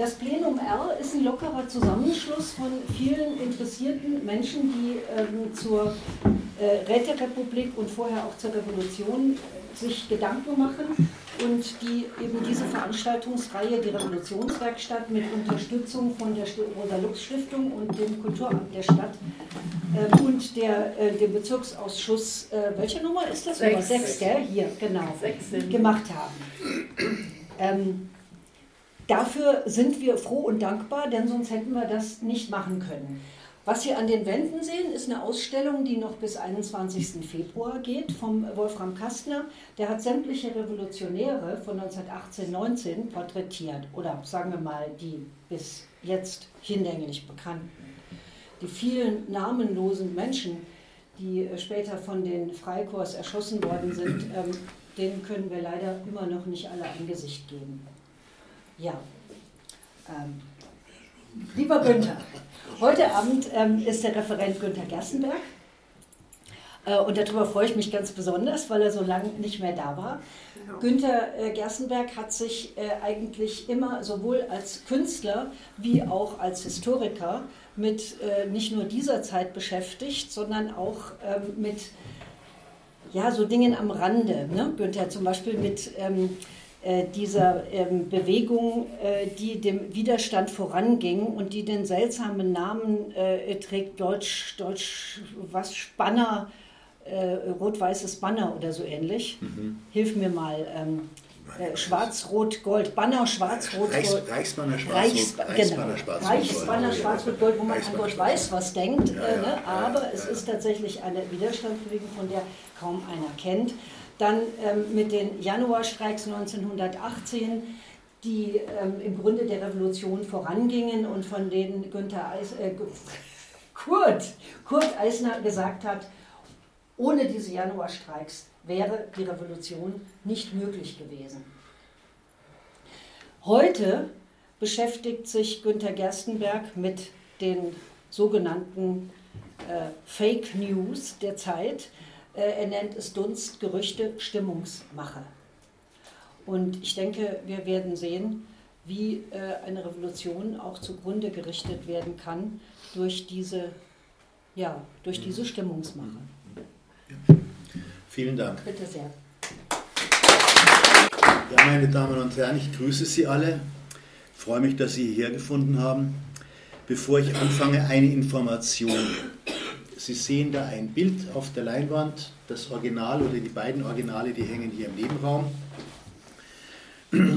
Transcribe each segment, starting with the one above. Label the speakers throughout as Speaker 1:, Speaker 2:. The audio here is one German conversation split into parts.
Speaker 1: Das Plenum R ist ein lockerer Zusammenschluss von vielen interessierten Menschen, die ähm, zur äh, Räterepublik und vorher auch zur Revolution äh, sich Gedanken machen und die eben diese Veranstaltungsreihe, die Revolutionswerkstatt mit Unterstützung von der Rosa-Lux-Stiftung und dem Kulturamt der Stadt äh, und der, äh, dem Bezirksausschuss, äh, welche Nummer ist das?
Speaker 2: Sechs.
Speaker 1: Nummer sechs, gell? Hier, genau,
Speaker 2: Sechs
Speaker 1: gemacht haben. Ähm, Dafür sind wir froh und dankbar, denn sonst hätten wir das nicht machen können. Was Sie an den Wänden sehen, ist eine Ausstellung, die noch bis 21. Februar geht, vom Wolfram Kastner. Der hat sämtliche Revolutionäre von 1918-19 porträtiert oder sagen wir mal die bis jetzt hinlänglich bekannten. Die vielen namenlosen Menschen, die äh, später von den Freikorps erschossen worden sind, ähm, denen können wir leider immer noch nicht alle ein Gesicht geben. Ja. Ähm, lieber Günther, heute Abend ähm, ist der Referent Günther Gerstenberg. Äh, und darüber freue ich mich ganz besonders, weil er so lange nicht mehr da war. Günther äh, Gerstenberg hat sich äh, eigentlich immer sowohl als Künstler wie auch als Historiker mit äh, nicht nur dieser Zeit beschäftigt, sondern auch ähm, mit ja, so Dingen am Rande. Ne? Günther zum Beispiel mit ähm, äh, dieser ähm, Bewegung, äh, die dem Widerstand voranging und die den seltsamen Namen äh, trägt, Deutsch, Deutsch, was, Spanner, äh, rot-weißes Banner oder so ähnlich.
Speaker 3: Mhm.
Speaker 1: Hilf mir mal. Ähm, äh, Schwarz-Rot-Gold, Banner Schwarz-Rot-Gold.
Speaker 3: Reichs, Reichsbanner
Speaker 1: Reichs,
Speaker 3: Schwarz-Rot,
Speaker 1: genau. Reichsbanner Schwarz-Rot-Gold, wo man an Gott weiß, was denkt.
Speaker 3: Ja,
Speaker 1: äh,
Speaker 3: ja,
Speaker 1: ne? Aber
Speaker 3: ja,
Speaker 1: es ist tatsächlich eine Widerstandsbewegung, von der kaum einer kennt. Dann ähm, mit den Januarstreiks 1918, die ähm, im Grunde der Revolution vorangingen und von denen Günther Eis, äh, Kurt, Kurt Eisner gesagt hat, ohne diese Januarstreiks wäre die Revolution nicht möglich gewesen. Heute beschäftigt sich Günther Gerstenberg mit den sogenannten äh, Fake News der Zeit. Äh, er nennt es Dunst, Gerüchte, Stimmungsmache. Und ich denke, wir werden sehen, wie äh, eine Revolution auch zugrunde gerichtet werden kann durch diese, ja, durch diese Stimmungsmache.
Speaker 3: Vielen Dank.
Speaker 1: Bitte sehr.
Speaker 3: Ja, meine Damen und Herren, ich grüße Sie alle. Ich freue mich, dass Sie hierher gefunden haben. Bevor ich anfange, eine Information. Sie sehen da ein Bild auf der Leinwand, das Original oder die beiden Originale, die hängen hier im Nebenraum.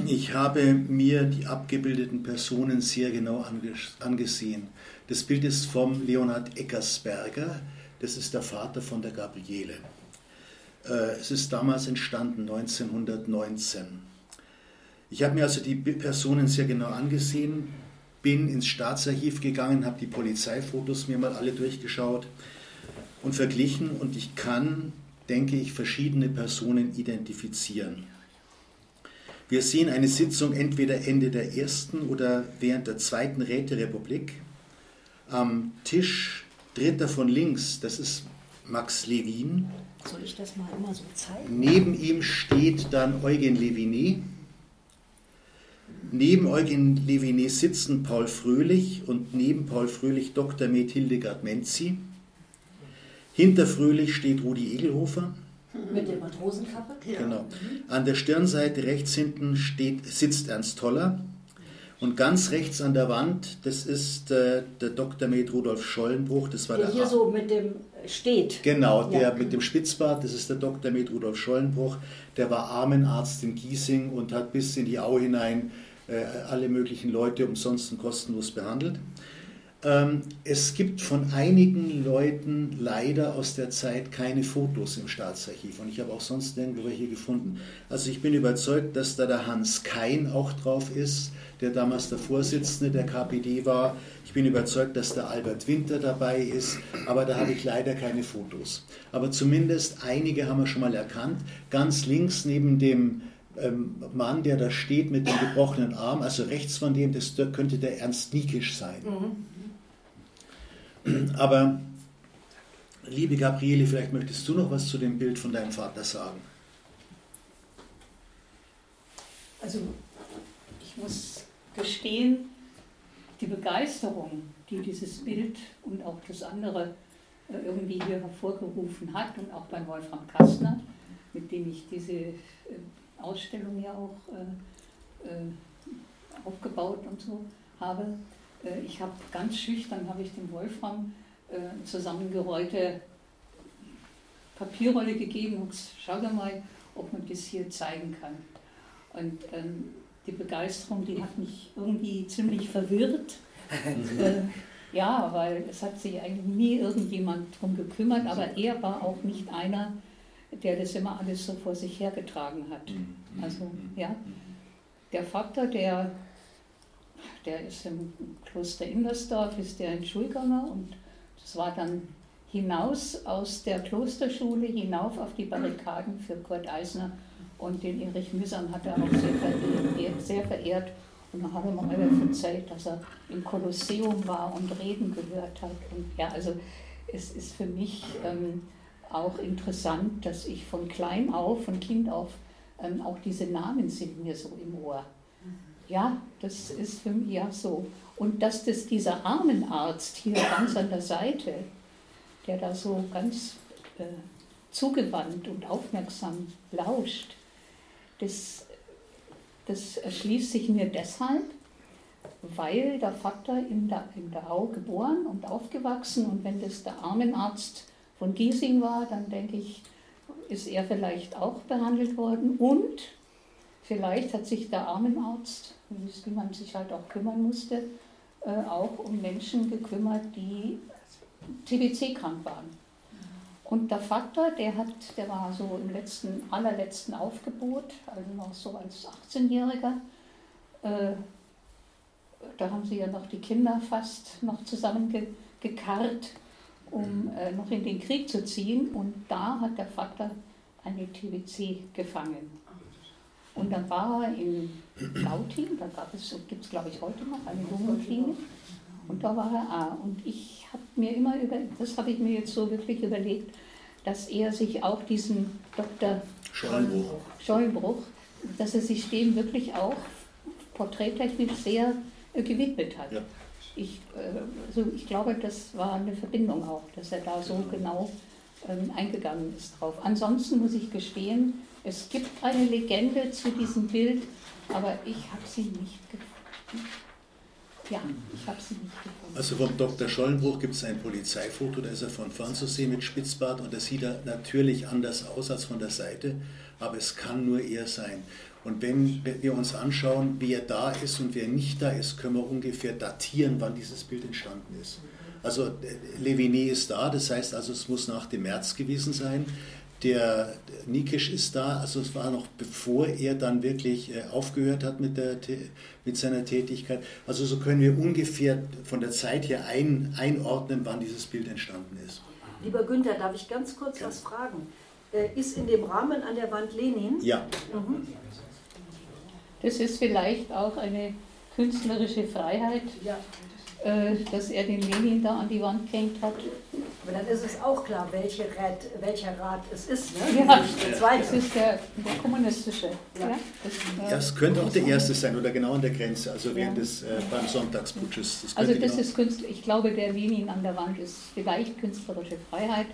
Speaker 3: Ich habe mir die abgebildeten Personen sehr genau anges- angesehen. Das Bild ist vom Leonhard Eckersberger, das ist der Vater von der Gabriele. Äh, Es ist damals entstanden, 1919. Ich habe mir also die Personen sehr genau angesehen, bin ins Staatsarchiv gegangen, habe die Polizeifotos mir mal alle durchgeschaut und verglichen und ich kann, denke ich, verschiedene Personen identifizieren. Wir sehen eine Sitzung entweder Ende der ersten oder während der zweiten Räterepublik. Am Tisch dritter von links, das ist Max Levin,
Speaker 1: Soll ich das mal immer so zeigen?
Speaker 3: Neben ihm steht dann Eugen Levinet. Neben Eugen Levinet sitzen Paul Fröhlich und neben Paul Fröhlich Dr. Med Hildegard Menzi. Hinter Fröhlich steht Rudi Egelhofer.
Speaker 1: Mit der Matrosenkappe?
Speaker 3: Genau. An der Stirnseite rechts hinten steht, sitzt Ernst Toller. Und ganz rechts an der Wand, das ist äh, der Dr. Med Rudolf Schollenbruch. Das war
Speaker 1: Der
Speaker 3: der
Speaker 1: hier
Speaker 3: A-
Speaker 1: so mit dem steht.
Speaker 3: Genau, der
Speaker 1: Ja.
Speaker 3: mit dem Spitzbart, das ist der Dr. Med Rudolf Schollenbruch, der war Armenarzt in Giesing und hat bis in die Au hinein äh, alle möglichen Leute umsonst und kostenlos behandelt. Ähm, es gibt von einigen Leuten leider aus der Zeit keine Fotos im Staatsarchiv und ich habe auch sonst nirgendwo welche gefunden. Also ich bin überzeugt, dass da der Hans Kein auch drauf ist, der damals der Vorsitzende der KPD war. Ich bin überzeugt, dass der Albert Winter dabei ist, aber da habe ich leider keine Fotos. Aber zumindest einige haben wir schon mal erkannt. Ganz links neben dem Mann, der da steht mit dem gebrochenen Arm, also rechts von dem, das könnte der Ernst Niekisch sein. Aber liebe Gabriele, vielleicht möchtest du noch was zu dem Bild von deinem Vater sagen.
Speaker 1: Also ich muss
Speaker 2: gestehen, die Begeisterung, die dieses Bild und auch das andere äh, irgendwie hier hervorgerufen hat und auch beim Wolfram Kastner, mit dem ich diese äh, Ausstellung ja auch äh, aufgebaut und so habe. Ich habe ganz schüchtern, habe ich dem Wolfram zusammengerollte Papierrolle gegeben und schau mal, ob man das hier zeigen kann. Und ähm, die Begeisterung, die hat mich irgendwie ziemlich verwirrt. äh, ja, weil es hat sich eigentlich nie irgendjemand darum gekümmert, aber er war auch nicht einer, der das immer alles so vor sich hergetragen hat. Also, ja, der Vater, der, der ist im Kloster Indersdorf, ist der ein Schulganger und das war dann hinaus aus der Klosterschule, hinauf auf die Barrikaden für Kurt Eisner und den Erich Müssern hat er auch sehr verehrt. Sehr verehrt. Und dann hat er mir alle erzählt, dass er im Kolosseum war und Reden gehört hat. Und ja, also es ist für mich ähm, auch interessant, dass ich von klein auf, von Kind auf, ähm, auch diese Namen sind mir so im Ohr. Ja, das ist für mich ja so. Und dass das dieser Armenarzt hier ganz an der Seite, der da so ganz äh, zugewandt und aufmerksam lauscht, das, das erschließt sich mir deshalb, weil der Vater in der, in der Au geboren und aufgewachsen und wenn das der Armenarzt von Giesing war, dann denke ich, ist er vielleicht auch behandelt worden und vielleicht hat sich der Armenarzt, wie man sich halt auch kümmern musste, äh, auch um Menschen gekümmert, die TBC-krank waren. Und der Vater, der, hat, der war so im letzten, allerletzten Aufgebot, also noch so als 18-Jähriger. Äh, da haben sie ja noch die Kinder fast noch zusammengekarrt, um äh, noch in den Krieg zu ziehen. Und da hat der Vater eine TBC gefangen. Und dann war er in Gauting, da gibt es glaube ich heute noch eine Lungenklinik. Und da war er auch. Und ich habe mir immer über, das habe ich mir jetzt so wirklich überlegt, dass er sich auch diesem Dr. Schollenbruch, Schollenbruch dass er sich dem wirklich auch porträttechnisch sehr äh, gewidmet hat. Ja. Ich, äh, also ich glaube, das war eine Verbindung auch, dass er da so genau ähm, eingegangen ist drauf. Ansonsten muss ich gestehen, es gibt eine Legende zu diesem Bild, aber ich habe sie nicht gefunden. Ja, ich habe sie nicht gefunden.
Speaker 3: Also vom Dr. Schollenbruch gibt es ein Polizeifoto, da ist er von vorn zu sehen mit Spitzbart und das sieht er natürlich anders aus als von der Seite, aber es kann nur er sein. Und wenn wir uns anschauen, wer da ist und wer nicht da ist, können wir ungefähr datieren, wann dieses Bild entstanden ist. Also Leviné ist da, das heißt also, es muss nach dem März gewesen sein. Der Nikisch ist da, also es war noch bevor er dann wirklich äh, aufgehört hat mit, der, mit seiner Tätigkeit. Also so können wir ungefähr von der Zeit her ein, einordnen, wann dieses Bild entstanden ist.
Speaker 1: Lieber Günther, darf ich ganz kurz ja. was fragen? Äh, ist in dem Rahmen an der Wand Lenin?
Speaker 3: Ja. Mhm.
Speaker 2: Das ist vielleicht auch eine künstlerische Freiheit. Ja. Äh, dass er den Lenin da an die Wand gehängt hat.
Speaker 1: Aber dann ist es auch klar, welche Rat, welcher Rat es ist. Ne?
Speaker 2: Ja, der zweite. Das ist der, der kommunistische. Ja. Ja,
Speaker 3: das, äh, das, könnte auch der erste sein oder genau an der Grenze, also während des äh, beim Sonntagsputsches.
Speaker 2: Das also das genau ist Künstler, ich glaube, der Lenin an der Wand ist vielleicht künstlerische Freiheit.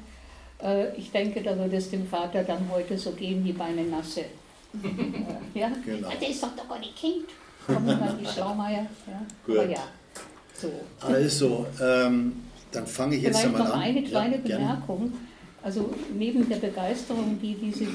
Speaker 2: Äh, ich denke, da würde es dem Vater dann heute so gehen wie bei einer Nasse. Ja? Genau. Der ist doch doch gar nicht Kind. Kommen dann die Schlaumeier. Ja?
Speaker 3: Gut. Aber ja. So. Also, ähm, dann fange ich jetzt
Speaker 2: einmal
Speaker 3: an.
Speaker 2: noch eine kleine ja, Bemerkung. Also neben der Begeisterung, die diese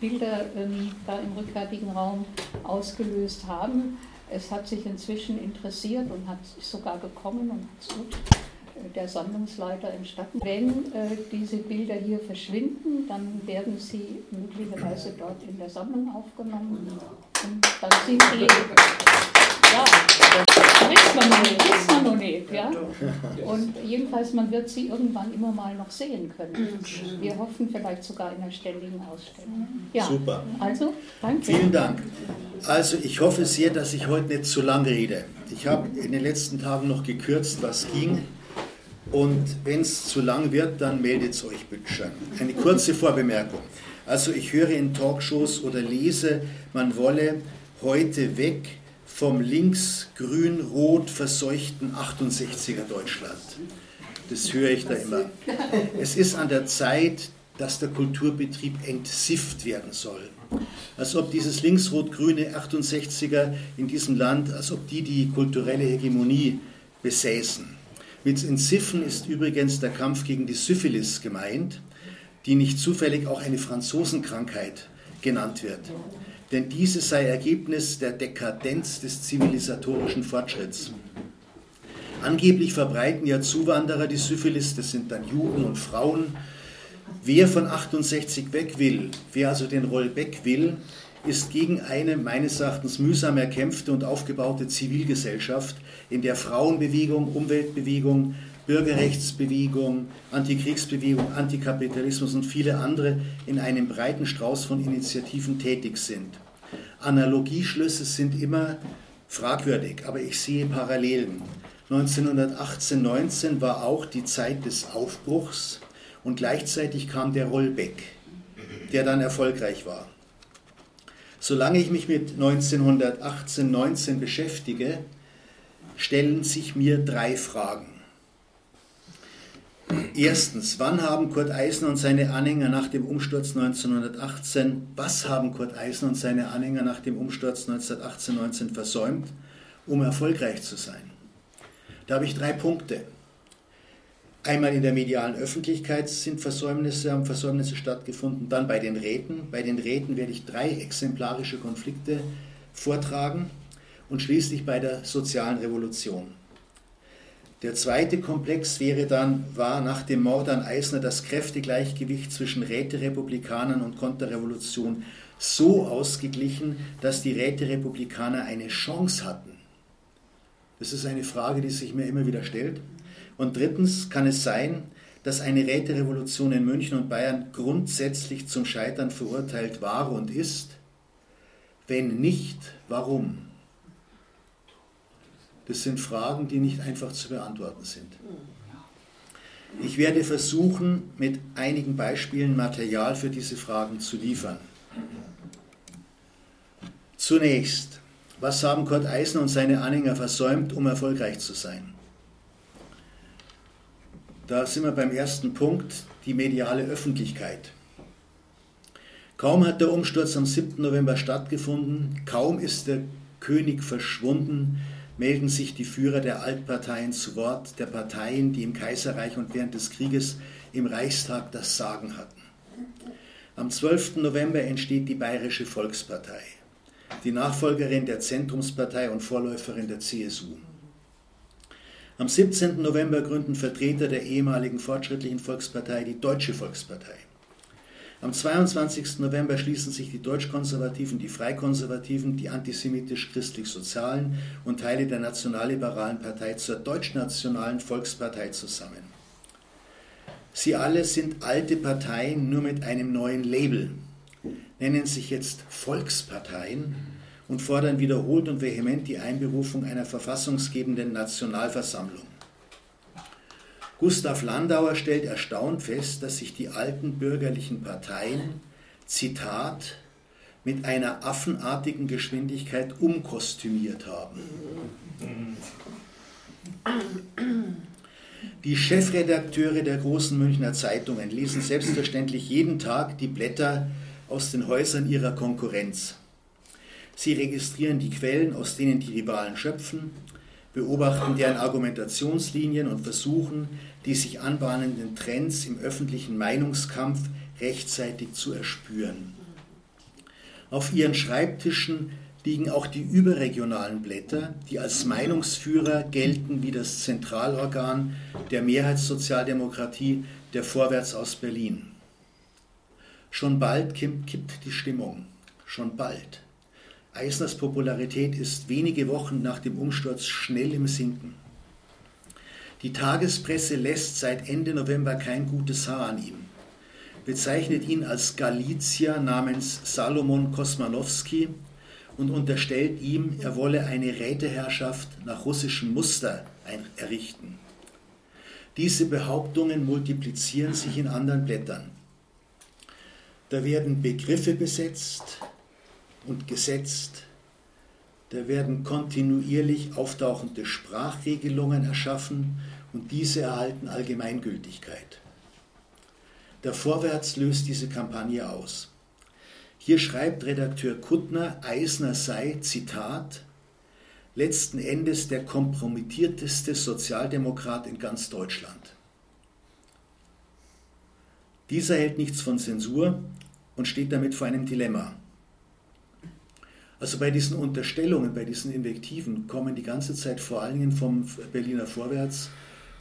Speaker 2: Bilder ähm, da im rückwärtigen Raum ausgelöst haben, es hat sich inzwischen interessiert und hat sogar gekommen und hat gut äh, der Sammlungsleiter entstanden. Wenn äh, diese Bilder hier verschwinden, dann werden sie möglicherweise dort in der Sammlung aufgenommen und dann sind sie ja, das weiß man noch nicht, weiß man noch nicht. Ja? Und jedenfalls, man wird sie irgendwann immer mal noch sehen können. Wir hoffen vielleicht sogar in einer ständigen Ausstellung.
Speaker 3: Ja, Super.
Speaker 2: Also, danke.
Speaker 3: Vielen Dank. Also, ich hoffe sehr, dass ich heute nicht zu lang rede. Ich habe in den letzten Tagen noch gekürzt, was ging. Und wenn es zu lang wird, dann meldet es euch bitte schön. Eine kurze Vorbemerkung. Also ich höre in Talkshows oder lese, man wolle heute weg vom links-grün-rot verseuchten 68er Deutschland. Das höre ich da immer. Es ist an der Zeit, dass der Kulturbetrieb entsifft werden soll. Als ob dieses links-rot-grüne 68er in diesem Land, als ob die die kulturelle Hegemonie besäßen. Mit Entsiffen ist übrigens der Kampf gegen die Syphilis gemeint, die nicht zufällig auch eine Franzosenkrankheit genannt wird. Denn diese sei Ergebnis der Dekadenz des zivilisatorischen Fortschritts. Angeblich verbreiten ja Zuwanderer die Syphilis, das sind dann Juden und Frauen. Wer von 68 weg will, wer also den Rollback will, ist gegen eine meines Erachtens mühsam erkämpfte und aufgebaute Zivilgesellschaft, in der Frauenbewegung, Umweltbewegung, Bürgerrechtsbewegung, Antikriegsbewegung, Antikapitalismus und viele andere in einem breiten Strauß von Initiativen tätig sind. Analogieschlüsse sind immer fragwürdig, aber ich sehe Parallelen. 1918, 19 war auch die Zeit des Aufbruchs und gleichzeitig kam der Rollback, der dann erfolgreich war. Solange ich mich mit 1918, 19 beschäftige, stellen sich mir drei Fragen. Erstens, wann haben Kurt Eisner und seine Anhänger nach dem Umsturz 1918, was haben Kurt Eisner und seine Anhänger nach dem Umsturz 1918, 19 versäumt, um erfolgreich zu sein? Da habe ich drei Punkte. Einmal in der medialen Öffentlichkeit sind Versäumnisse, haben Versäumnisse stattgefunden, dann bei den Räten. Bei den Räten werde ich drei exemplarische Konflikte vortragen und schließlich bei der sozialen Revolution. Der zweite Komplex wäre dann, war nach dem Mord an Eisner das Kräftegleichgewicht zwischen Räterepublikanern und Konterrevolution so ausgeglichen, dass die Räterepublikaner eine Chance hatten, das ist eine Frage, die sich mir immer wieder stellt. Und drittens kann es sein, dass eine Räterevolution in München und Bayern grundsätzlich zum Scheitern verurteilt war und ist? Wenn nicht, warum? Das sind Fragen, die nicht einfach zu beantworten sind. Ich werde versuchen, mit einigen Beispielen Material für diese Fragen zu liefern. Zunächst, was haben Kurt Eisner und seine Anhänger versäumt, um erfolgreich zu sein? Da sind wir beim ersten Punkt, die mediale Öffentlichkeit. Kaum hat der Umsturz am 7. November stattgefunden, kaum ist der König verschwunden, melden sich die Führer der Altparteien zu Wort, der Parteien, die im Kaiserreich und während des Krieges im Reichstag das Sagen hatten. Am 12. November entsteht die Bayerische Volkspartei die Nachfolgerin der Zentrumspartei und Vorläuferin der CSU. Am 17. November gründen Vertreter der ehemaligen Fortschrittlichen Volkspartei die Deutsche Volkspartei. Am 22. November schließen sich die Deutschkonservativen, die Freikonservativen, die antisemitisch-christlich-sozialen und Teile der nationalliberalen Partei zur Deutschnationalen Volkspartei zusammen. Sie alle sind alte Parteien, nur mit einem neuen Label, nennen sich jetzt Volksparteien und fordern wiederholt und vehement die Einberufung einer verfassungsgebenden Nationalversammlung. Gustav Landauer stellt erstaunt fest, dass sich die alten bürgerlichen Parteien, Zitat, mit einer affenartigen Geschwindigkeit umkostümiert haben. Die Chefredakteure der großen Münchner Zeitungen lesen selbstverständlich jeden Tag die Blätter aus den Häusern ihrer Konkurrenz. Sie registrieren die Quellen, aus denen die Rivalen schöpfen, beobachten deren Argumentationslinien und versuchen, die sich anbahnenden Trends im öffentlichen Meinungskampf rechtzeitig zu erspüren. Auf ihren Schreibtischen liegen auch die überregionalen Blätter, die als Meinungsführer gelten wie das Zentralorgan der Mehrheitssozialdemokratie der Vorwärts aus Berlin. Schon bald kippt die Stimmung. Schon bald. Eisners Popularität ist wenige Wochen nach dem Umsturz schnell im Sinken. Die Tagespresse lässt seit Ende November kein gutes Haar an ihm, bezeichnet ihn als Galizier namens Salomon Kosmanowski und unterstellt ihm, er wolle eine Räteherrschaft nach russischem Muster errichten. Diese Behauptungen multiplizieren sich in anderen Blättern. Da werden Begriffe besetzt und gesetzt Da werden kontinuierlich auftauchende Sprachregelungen erschaffen und diese erhalten Allgemeingültigkeit. Der Vorwärts löst diese Kampagne aus. Hier schreibt Redakteur Kuttner, Eisner sei, Zitat, letzten Endes der kompromittierteste Sozialdemokrat in ganz Deutschland. Dieser hält nichts von Zensur und steht damit vor einem Dilemma. Also bei diesen Unterstellungen, bei diesen Invektiven kommen die ganze Zeit vor allen Dingen vom Berliner Vorwärts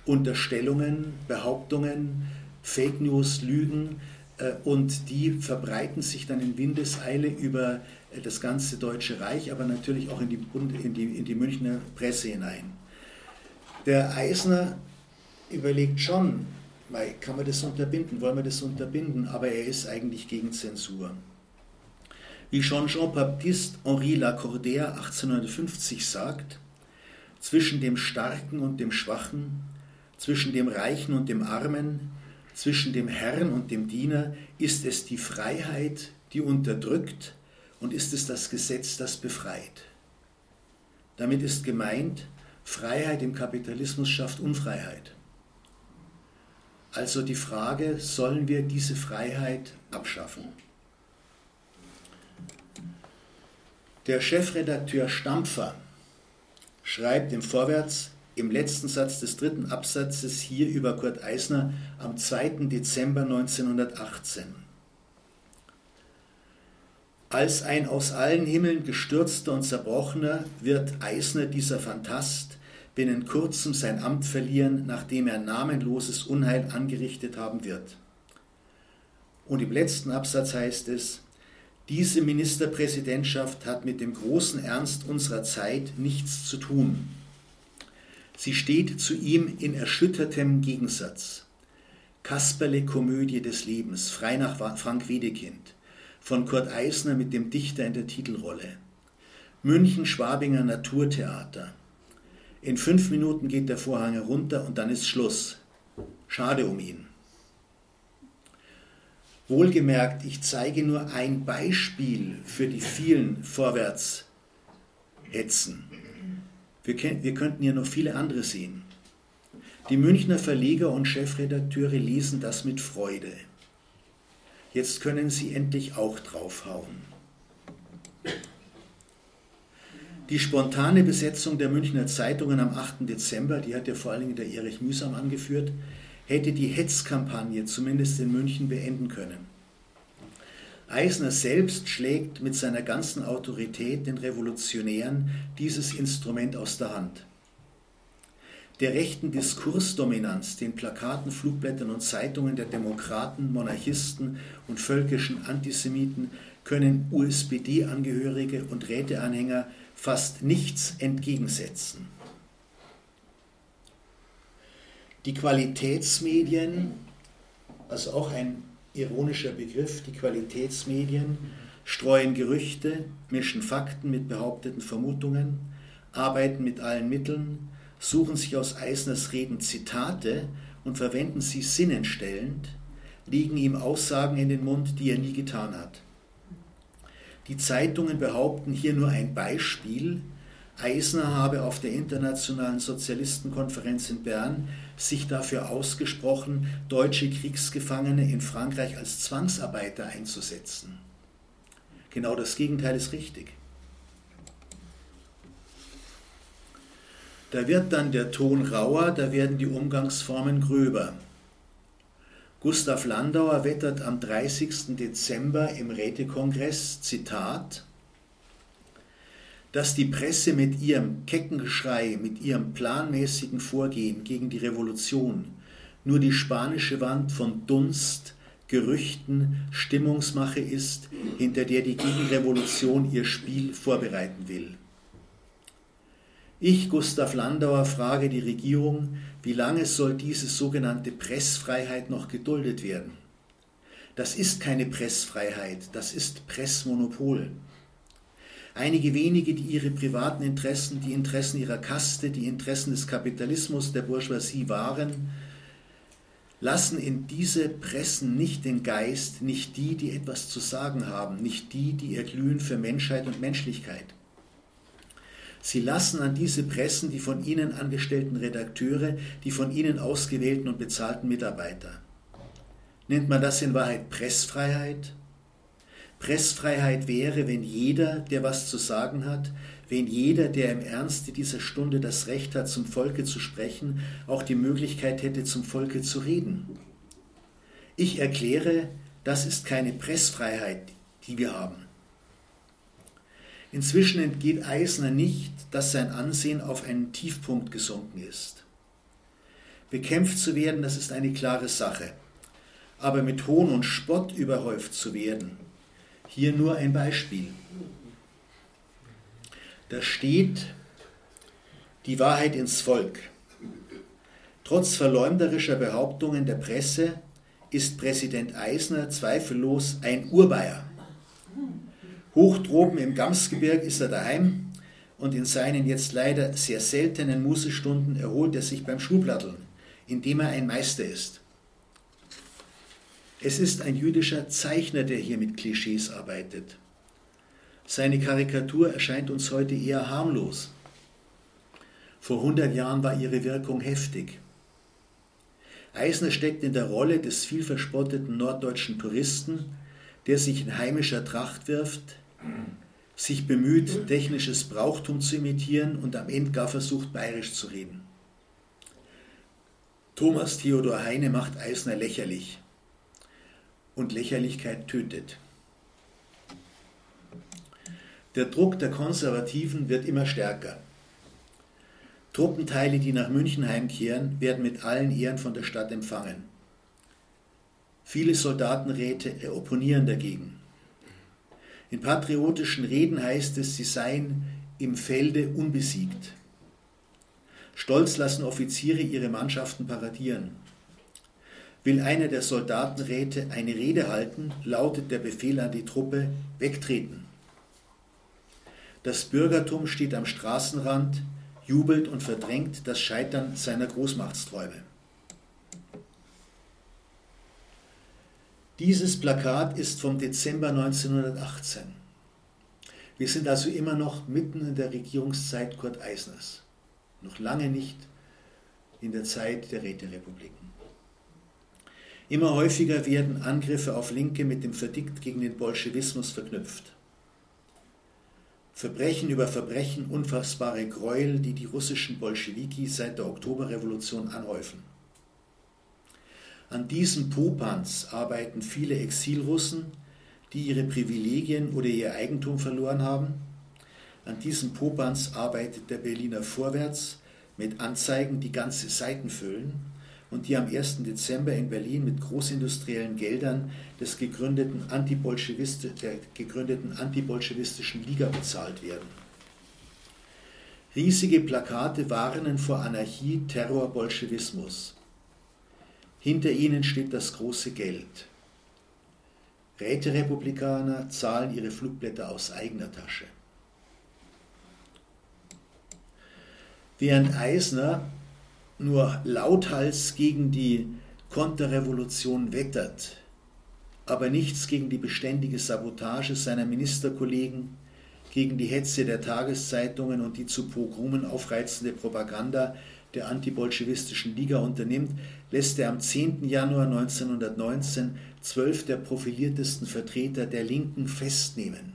Speaker 3: Unterstellungen, Behauptungen, Fake News, Lügen äh, und die verbreiten sich dann in Windeseile über äh, das ganze Deutsche Reich, aber natürlich auch in die, in die, in die Münchner Presse hinein. Der Eisner überlegt schon, kann man das unterbinden, wollen wir das unterbinden, aber er ist eigentlich gegen Zensur. Wie schon Jean-Baptiste Henri Lacordaire 1850 sagt, zwischen dem Starken und dem Schwachen, zwischen dem Reichen und dem Armen, zwischen dem Herrn und dem Diener ist es die Freiheit, die unterdrückt, und ist es das Gesetz, das befreit. Damit ist gemeint, Freiheit im Kapitalismus schafft Unfreiheit. Also die Frage, sollen wir diese Freiheit abschaffen? Der Chefredakteur Stampfer schreibt im Vorwärts im letzten Satz des dritten Absatzes hier über Kurt Eisner am 2. Dezember 1918. Als ein aus allen Himmeln gestürzter und zerbrochener wird Eisner dieser Phantast binnen kurzem sein Amt verlieren, nachdem er namenloses Unheil angerichtet haben wird. Und im letzten Absatz heißt es, diese Ministerpräsidentschaft hat mit dem großen Ernst unserer Zeit nichts zu tun. Sie steht zu ihm in erschüttertem Gegensatz. Kasperle Komödie des Lebens, frei nach Frank Wedekind, von Kurt Eisner mit dem Dichter in der Titelrolle. München Schwabinger Naturtheater. In fünf Minuten geht der Vorhang herunter und dann ist Schluss. Schade um ihn. Wohlgemerkt, ich zeige nur ein Beispiel für die vielen Vorwärtshetzen. Wir, wir könnten ja noch viele andere sehen. Die Münchner Verleger und Chefredakteure lesen das mit Freude. Jetzt können sie endlich auch draufhauen. Die spontane Besetzung der Münchner Zeitungen am 8. Dezember, die hat ja vor allen Dingen der Erich Mühsam angeführt, hätte die Hetzkampagne zumindest in München beenden können. Eisner selbst schlägt mit seiner ganzen Autorität den Revolutionären dieses Instrument aus der Hand. Der rechten Diskursdominanz, den Plakaten, Flugblättern und Zeitungen der Demokraten, Monarchisten und völkischen Antisemiten können USPD-Angehörige und Räteanhänger fast nichts entgegensetzen. Die Qualitätsmedien, also auch ein ironischer Begriff, die Qualitätsmedien, streuen Gerüchte, mischen Fakten mit behaupteten Vermutungen, arbeiten mit allen Mitteln, suchen sich aus Eisners Reden Zitate und verwenden sie sinnentstellend, legen ihm Aussagen in den Mund, die er nie getan hat. Die Zeitungen behaupten hier nur ein Beispiel, Eisner habe auf der Internationalen Sozialistenkonferenz in Bern sich dafür ausgesprochen, deutsche Kriegsgefangene in Frankreich als Zwangsarbeiter einzusetzen. Genau das Gegenteil ist richtig. Da wird dann der Ton rauer, da werden die Umgangsformen gröber. Gustav Landauer wettert am 30. Dezember im Rätekongress, Zitat, dass die Presse mit ihrem kecken Geschrei, mit ihrem planmäßigen Vorgehen gegen die Revolution nur die spanische Wand von Dunst, Gerüchten, Stimmungsmache ist, hinter der die Gegenrevolution ihr Spiel vorbereiten will. Ich, Gustav Landauer, frage die Regierung, wie lange soll diese sogenannte Pressfreiheit noch geduldet werden? Das ist keine Pressfreiheit, das ist Pressmonopol. Einige wenige, die ihre privaten Interessen, die Interessen ihrer Kaste, die Interessen des Kapitalismus, der Bourgeoisie wahren, lassen in diese Pressen nicht den Geist, nicht die, die etwas zu sagen haben, nicht die, die erglühen für Menschheit und Menschlichkeit. Sie lassen an diese Pressen die von ihnen angestellten Redakteure, die von ihnen ausgewählten und bezahlten Mitarbeiter. Nennt man das in Wahrheit Pressfreiheit? Pressfreiheit wäre, wenn jeder, der was zu sagen hat, wenn jeder, der im Ernste dieser Stunde das Recht hat, zum Volke zu sprechen, auch die Möglichkeit hätte, zum Volke zu reden. Ich erkläre, das ist keine Pressfreiheit, die wir haben. Inzwischen entgeht Eisner nicht, dass sein Ansehen auf einen Tiefpunkt gesunken ist. Bekämpft zu werden, das ist eine klare Sache. Aber mit Hohn und Spott überhäuft zu werden, hier nur ein Beispiel. Da steht die Wahrheit ins Volk. Trotz verleumderischer Behauptungen der Presse ist Präsident Eisner zweifellos ein Urbayer. Hoch droben im Gamsgebirg ist er daheim und in seinen jetzt leider sehr seltenen Mußestunden erholt er sich beim Schuhplatteln, indem er ein Meister ist. Es ist ein jüdischer Zeichner, der hier mit Klischees arbeitet. Seine Karikatur erscheint uns heute eher harmlos. Vor 100 Jahren war ihre Wirkung heftig. Eisner steckt in der Rolle des vielverspotteten norddeutschen Touristen, der sich in heimischer Tracht wirft, sich bemüht, technisches Brauchtum zu imitieren und am Ende gar versucht, bayerisch zu reden. Thomas Theodor Heine macht Eisner lächerlich. Und Lächerlichkeit tötet. Der Druck der Konservativen wird immer stärker. Truppenteile, die nach München heimkehren, werden mit allen Ehren von der Stadt empfangen. Viele Soldatenräte opponieren dagegen. In patriotischen Reden heißt es, sie seien im Felde unbesiegt. Stolz lassen Offiziere ihre Mannschaften paradieren. Will einer der Soldatenräte eine Rede halten, lautet der Befehl an die Truppe, wegtreten. Das Bürgertum steht am Straßenrand, jubelt und verdrängt das Scheitern seiner Großmachtsträume. Dieses Plakat ist vom Dezember 1918. Wir sind also immer noch mitten in der Regierungszeit Kurt Eisners, noch lange nicht in der Zeit der Räterepubliken. Immer häufiger werden Angriffe auf Linke mit dem Verdikt gegen den Bolschewismus verknüpft. Verbrechen über Verbrechen, unfassbare Gräuel, die die russischen Bolschewiki seit der Oktoberrevolution anhäufen. An diesem Popanz arbeiten viele Exilrussen, die ihre Privilegien oder ihr Eigentum verloren haben. An diesem Popanz arbeitet der Berliner Vorwärts mit Anzeigen, die ganze Seiten füllen und die am 1. Dezember in Berlin mit großindustriellen Geldern des gegründeten der gegründeten antibolschewistischen Liga bezahlt werden. Riesige Plakate warnen vor Anarchie, Terror, Bolschewismus. Hinter ihnen steht das große Geld. Räterepublikaner zahlen ihre Flugblätter aus eigener Tasche. Während Eisner nur lauthals gegen die Konterrevolution wettert, aber nichts gegen die beständige Sabotage seiner Ministerkollegen, gegen die Hetze der Tageszeitungen und die zu Pogromen aufreizende Propaganda der antibolschewistischen Liga unternimmt, lässt er am 10. Januar 1919 zwölf der profiliertesten Vertreter der Linken festnehmen.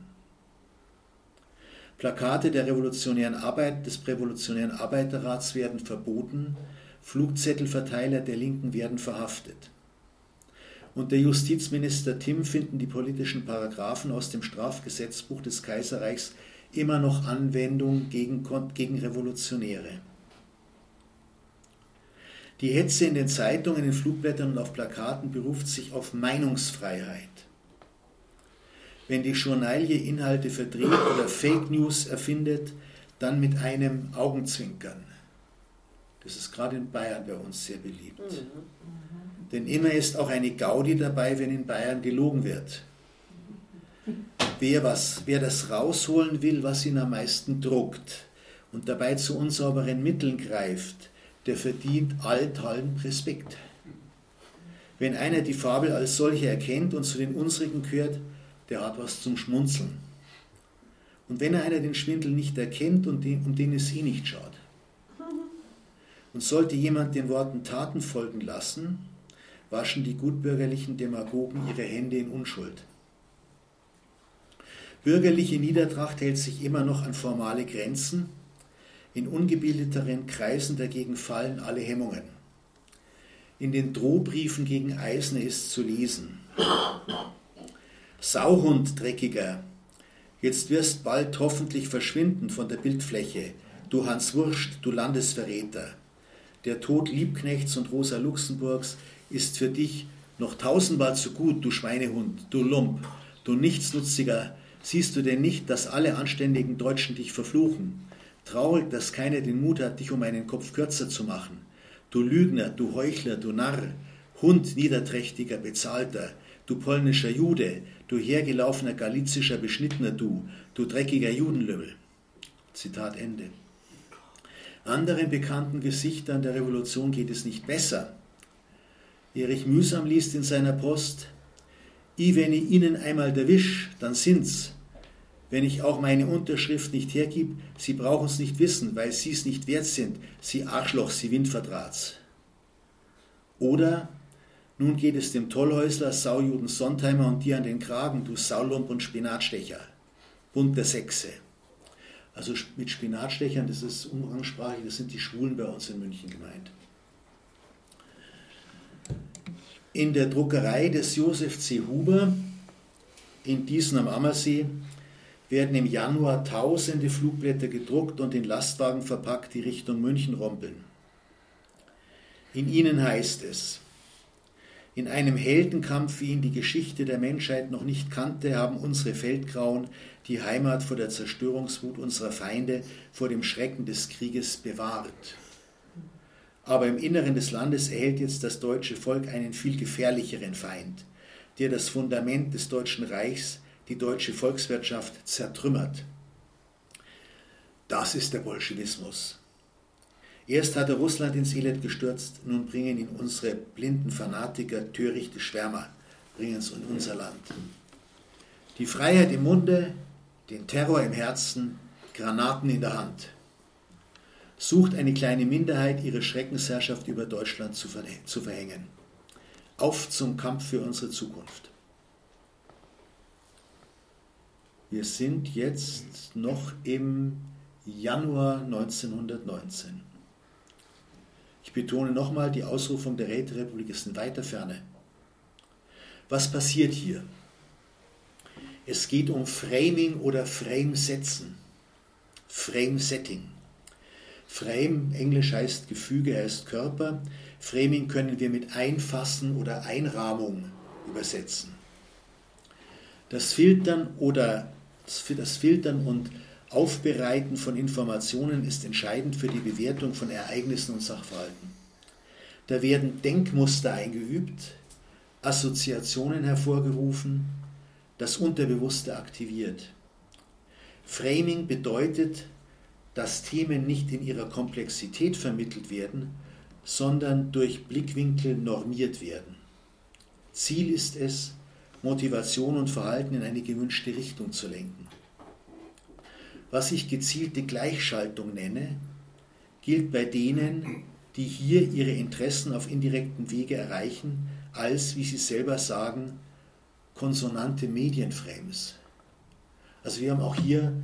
Speaker 3: Plakate der revolutionären Arbeit des revolutionären Arbeiterrats werden verboten, Flugzettelverteiler der Linken werden verhaftet. Unter Justizminister Timm finden die politischen Paragraphen aus dem Strafgesetzbuch des Kaiserreichs immer noch Anwendung gegen, gegen Revolutionäre. Die Hetze in den Zeitungen, in Flugblättern und auf Plakaten beruft sich auf Meinungsfreiheit wenn die Journalie Inhalte verdreht oder Fake News erfindet, dann mit einem Augenzwinkern. Das ist gerade in Bayern bei uns sehr beliebt. Mhm. Denn immer ist auch eine Gaudi dabei, wenn in Bayern gelogen wird. Wer, was, wer das rausholen will, was ihn am meisten druckt und dabei zu unsauberen Mitteln greift, der verdient allenthalben Respekt. Wenn einer die Fabel als solche erkennt und zu den unsrigen gehört, der hat was zum Schmunzeln. Und wenn einer den Schwindel nicht erkennt und den, um den es eh nicht schaut. Und sollte jemand den Worten Taten folgen lassen, waschen die gutbürgerlichen Demagogen ihre Hände in Unschuld. Bürgerliche Niedertracht hält sich immer noch an formale Grenzen, in ungebildeteren Kreisen dagegen fallen alle Hemmungen. In den Drohbriefen gegen Eisner ist zu lesen. Sauhund, Dreckiger, jetzt wirst bald hoffentlich verschwinden von der Bildfläche, du Hans Wurscht, du Landesverräter. Der Tod Liebknechts und Rosa Luxemburgs ist für dich noch tausendmal zu gut, du Schweinehund, du Lump, du Nichtsnutziger. Siehst du denn nicht, dass alle anständigen Deutschen dich verfluchen? Traurig, dass keiner den Mut hat, dich um einen Kopf kürzer zu machen. Du Lügner, du Heuchler, du Narr, Hund niederträchtiger, bezahlter, du polnischer Jude, du hergelaufener galizischer Beschnittener, du, du dreckiger Judenlümmel. Zitat Ende. Anderen bekannten Gesichtern der Revolution geht es nicht besser. Erich Mühsam liest in seiner Post, I, wenn ich Ihnen einmal erwisch, dann sind's. Wenn ich auch meine Unterschrift nicht hergib, Sie brauchen es nicht wissen, weil Sie es nicht wert sind, Sie Arschloch, Sie Windverdrahts. Oder, nun geht es dem Tollhäusler, Saujuden Sontheimer und dir an den Kragen, du Saulump und Spinatstecher. Bund der Sechse. Also mit Spinatstechern, das ist umgangssprachlich, das sind die Schwulen bei uns in München gemeint. In der Druckerei des Josef C. Huber in Diesen am Ammersee werden im Januar tausende Flugblätter gedruckt und in Lastwagen verpackt, die Richtung München rompeln. In ihnen heißt es, in einem Heldenkampf, wie ihn die Geschichte der Menschheit noch nicht kannte, haben unsere Feldgrauen die Heimat vor der Zerstörungswut unserer Feinde, vor dem Schrecken des Krieges bewahrt. Aber im Inneren des Landes erhält jetzt das deutsche Volk einen viel gefährlicheren Feind, der das Fundament des Deutschen Reichs, die deutsche Volkswirtschaft, zertrümmert. Das ist der Bolschewismus. Erst hat er Russland ins Elend gestürzt, nun bringen ihn unsere blinden Fanatiker, törichte Schwärmer, bringen es in unser Land. Die Freiheit im Munde, den Terror im Herzen, Granaten in der Hand sucht eine kleine Minderheit, ihre Schreckensherrschaft über Deutschland zu, verhängen. Auf zum Kampf für unsere Zukunft. Wir sind jetzt noch im Januar 1919. Ich betone nochmal, die Ausrufung der Räterepublik ist in weiter Ferne. Was passiert hier? Es geht um Framing oder Frame-Setzen. Frame-Setting. Frame, Englisch heißt Gefüge, heißt Körper. Framing können wir mit Einfassen oder Einrahmung übersetzen. Das Filtern oder das Filtern und Aufbereiten von Informationen ist entscheidend für die Bewertung von Ereignissen und Sachverhalten. Da werden Denkmuster eingeübt, Assoziationen hervorgerufen, das Unterbewusste aktiviert. Framing bedeutet, dass Themen nicht in ihrer Komplexität vermittelt werden, sondern durch Blickwinkel normiert werden. Ziel ist es, Motivation und Verhalten in eine gewünschte Richtung zu lenken. Was ich gezielte Gleichschaltung nenne, gilt bei denen, die hier ihre Interessen auf indirekten Wege erreichen, als, wie sie selber sagen, konsonante Medienframes. Also wir haben auch hier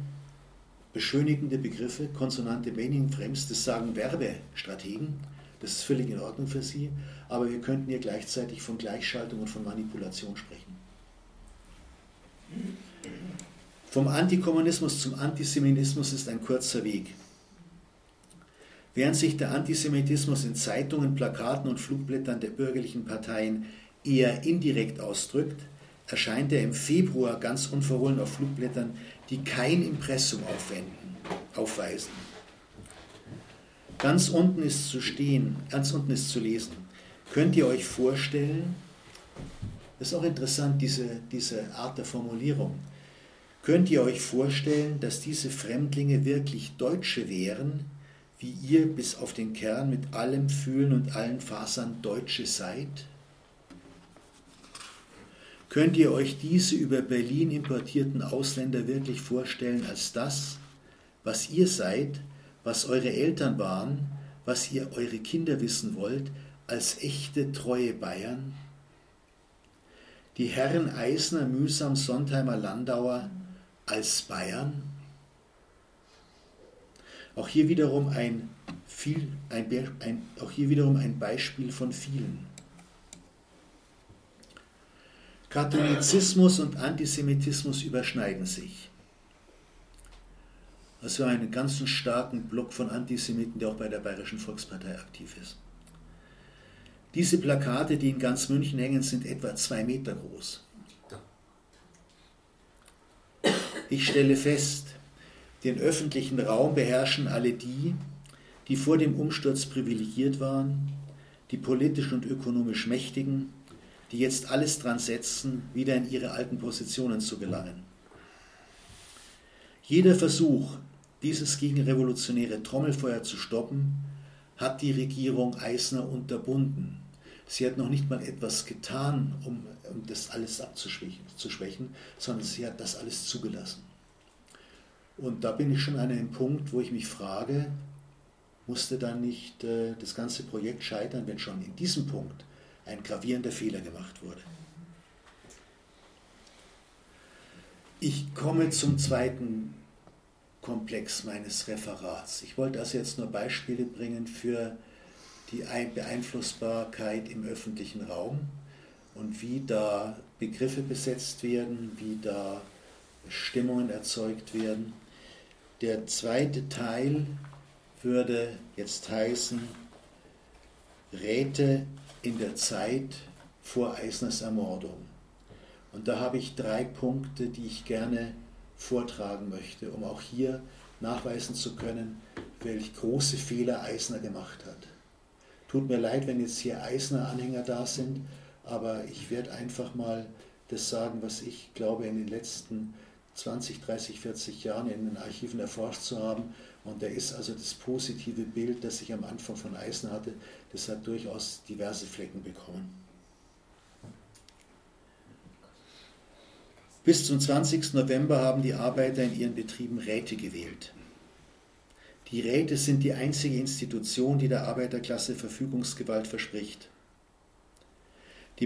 Speaker 3: beschönigende Begriffe, konsonante Meaning Frames, das sagen Werbestrategen, das ist völlig in Ordnung für sie, aber wir könnten hier gleichzeitig von Gleichschaltung und von Manipulation sprechen. Vom Antikommunismus zum Antisemitismus ist ein kurzer Weg. Während sich der Antisemitismus in Zeitungen, Plakaten und Flugblättern der bürgerlichen Parteien eher indirekt ausdrückt, erscheint er im Februar ganz unverhohlen auf Flugblättern die kein Impressum aufwenden, aufweisen. Ganz unten ist zu stehen, ganz unten ist zu lesen. Könnt ihr euch vorstellen, das ist auch interessant, diese, diese Art der Formulierung. Könnt ihr euch vorstellen, dass diese Fremdlinge wirklich Deutsche wären, wie ihr bis auf den Kern mit allem Fühlen und allen Fasern Deutsche seid? Könnt ihr euch diese über Berlin importierten Ausländer wirklich vorstellen als das, was ihr seid, was eure Eltern waren, was ihr eure Kinder wissen wollt, als echte treue Bayern? Die Herren Eisner, Mühsam, Sontheimer, Landauer als Bayern? Auch hier wiederum ein, viel, ein, ein, auch hier wiederum ein Beispiel von vielen. Katholizismus und Antisemitismus überschneiden sich. Also einen ganzen starken Block von Antisemiten, der auch bei der Bayerischen Volkspartei aktiv ist. Diese Plakate, die in ganz München hängen, sind etwa zwei Meter groß. Ich stelle fest, den öffentlichen Raum beherrschen alle die, die vor dem Umsturz privilegiert waren, die politisch und ökonomisch Mächtigen, die jetzt alles dran setzen, wieder in ihre alten Positionen zu gelangen. Jeder Versuch, dieses gegenrevolutionäre Trommelfeuer zu stoppen, hat die Regierung Eisner unterbunden. Sie hat noch nicht mal etwas getan, um, das alles abzuschwächen, sondern sie hat das alles zugelassen. Und da bin ich schon an einem Punkt, wo ich mich frage, musste dann nicht äh, das ganze Projekt scheitern, wenn schon in diesem Punkt ein gravierender Fehler gemacht wurde. Ich komme zum zweiten Komplex meines Referats. Ich wollte also jetzt nur Beispiele bringen für die Beeinflussbarkeit im öffentlichen Raum und wie da Begriffe besetzt werden, wie da Stimmungen erzeugt werden. Der zweite Teil würde jetzt heißen Räte in der Zeit vor Eisners Ermordung. Und da habe ich drei Punkte, die ich gerne vortragen möchte, um auch hier nachweisen zu können, welch große Fehler Eisner gemacht hat. Tut mir leid, wenn jetzt hier Eisner-Anhänger da sind, aber ich werde einfach mal das sagen, was ich glaube in den letzten 20, 30, 40 Jahren in den Archiven erforscht zu haben. Und da ist also das positive Bild, das ich am Anfang von Eisner hatte, das hat durchaus diverse Flecken bekommen. Bis zum 20. November haben die Arbeiter in ihren Betrieben Räte gewählt. Die Räte sind die einzige Institution, die der Arbeiterklasse Verfügungsgewalt verspricht.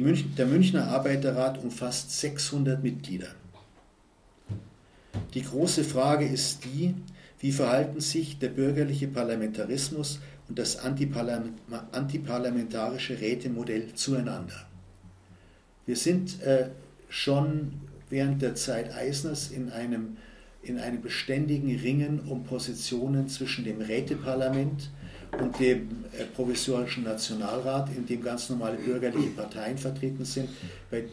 Speaker 3: Münch der Münchner Arbeiterrat umfasst 600 Mitglieder. Die große Frage ist die, wie verhalten sich der bürgerliche Parlamentarismus und das antiparlamentarische Rätemodell zueinander? Wir sind äh, schon während der Zeit Eisners in einem, in einem beständigen Ringen um Positionen zwischen dem Räteparlament und dem äh, provisorischen Nationalrat, in dem ganz normale bürgerliche Parteien vertreten sind,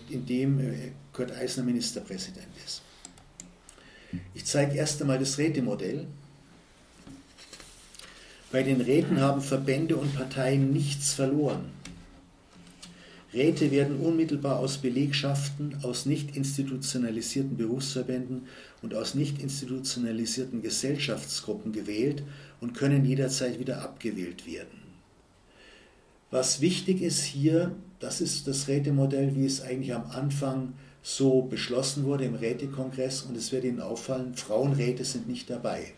Speaker 3: in dem äh, Kurt Eisner Ministerpräsident ist. Ich zeige erst einmal das Rätemodell. Bei den Räten haben Verbände und Parteien nichts verloren. Räte werden unmittelbar aus Belegschaften, aus nicht institutionalisierten Berufsverbänden und aus nicht institutionalisierten Gesellschaftsgruppen gewählt und können jederzeit wieder abgewählt werden. Was wichtig ist hier, das ist das Rätemodell, wie es eigentlich am Anfang so beschlossen wurde im Rätekongress und es wird Ihnen auffallen, Frauenräte sind nicht dabei.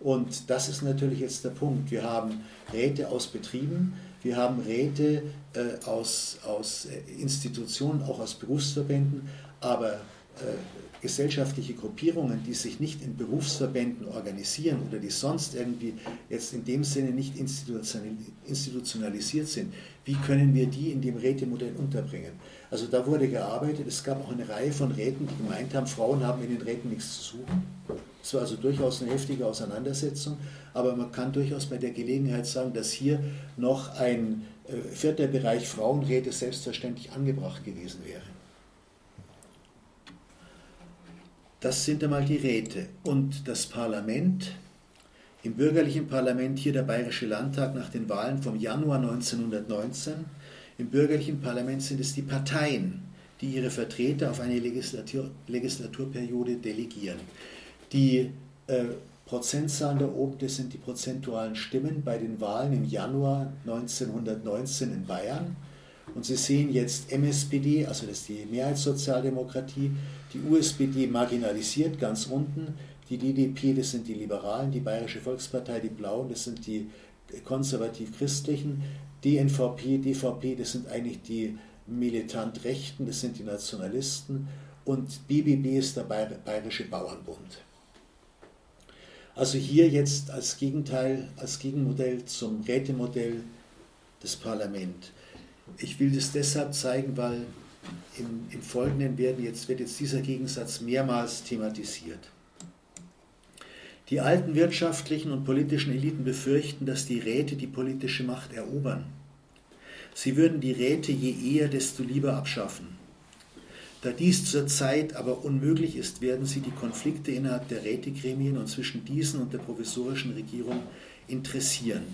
Speaker 3: Und das ist natürlich jetzt der Punkt. Wir haben Räte aus Betrieben, wir haben Räte äh, aus, aus Institutionen, auch aus Berufsverbänden, aber äh, gesellschaftliche Gruppierungen, die sich nicht in Berufsverbänden organisieren oder die sonst irgendwie jetzt in dem Sinne nicht institutionalisiert sind, wie können wir die in dem Rätemodell unterbringen? Also da wurde gearbeitet, es gab auch eine Reihe von Räten, die gemeint haben, Frauen haben in den Räten nichts zu suchen. Es war also durchaus eine heftige Auseinandersetzung, aber man kann durchaus bei der Gelegenheit sagen, dass hier noch ein äh, vierter Bereich Frauenräte selbstverständlich angebracht gewesen wäre. Das sind einmal die Räte. Und das Parlament, im bürgerlichen Parlament hier der Bayerische Landtag nach den Wahlen vom Januar 1919, im bürgerlichen Parlament sind es die Parteien, die ihre Vertreter auf eine Legislatur, Legislaturperiode delegieren. Die äh, Prozentzahlen da oben, das sind die prozentualen Stimmen bei den Wahlen im Januar 1919 in Bayern. Und Sie sehen jetzt MSPD, also das ist die Mehrheitssozialdemokratie, die USPD marginalisiert ganz unten, die DDP, das sind die Liberalen, die Bayerische Volkspartei, die Blauen, das sind die konservativ-christlichen, DNVP, DVP, das sind eigentlich die militant Rechten, das sind die Nationalisten. Und BBB ist der Bayerische Bauernbund. Also hier jetzt als Gegenteil, als Gegenmodell zum Rätemodell des Parlaments. Ich will das deshalb zeigen, weil im, im Folgenden werden jetzt, wird jetzt dieser Gegensatz mehrmals thematisiert. Die alten wirtschaftlichen und politischen Eliten befürchten, dass die Räte die politische Macht erobern. Sie würden die Räte je eher, desto lieber abschaffen. Da dies zurzeit aber unmöglich ist, werden sie die Konflikte innerhalb der Rätegremien und zwischen diesen und der provisorischen Regierung interessieren.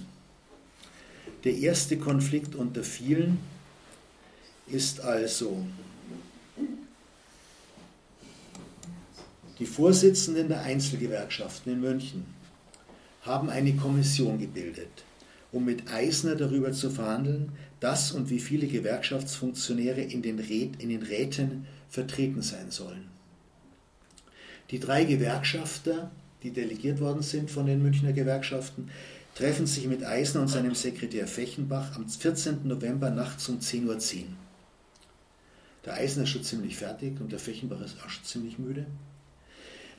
Speaker 3: Der erste Konflikt unter vielen ist also die Vorsitzenden der Einzelgewerkschaften in München haben eine Kommission gebildet, um mit Eisner darüber zu verhandeln, dass und wie viele Gewerkschaftsfunktionäre in den, Rät, in den Räten vertreten sein sollen. Die drei Gewerkschafter, die delegiert worden sind von den Münchner Gewerkschaften, treffen sich mit Eisner und seinem Sekretär Fechenbach am 14. November nachts um 10.10 Uhr. Der Eisner ist schon ziemlich fertig und der Fechenbach ist auch schon ziemlich müde.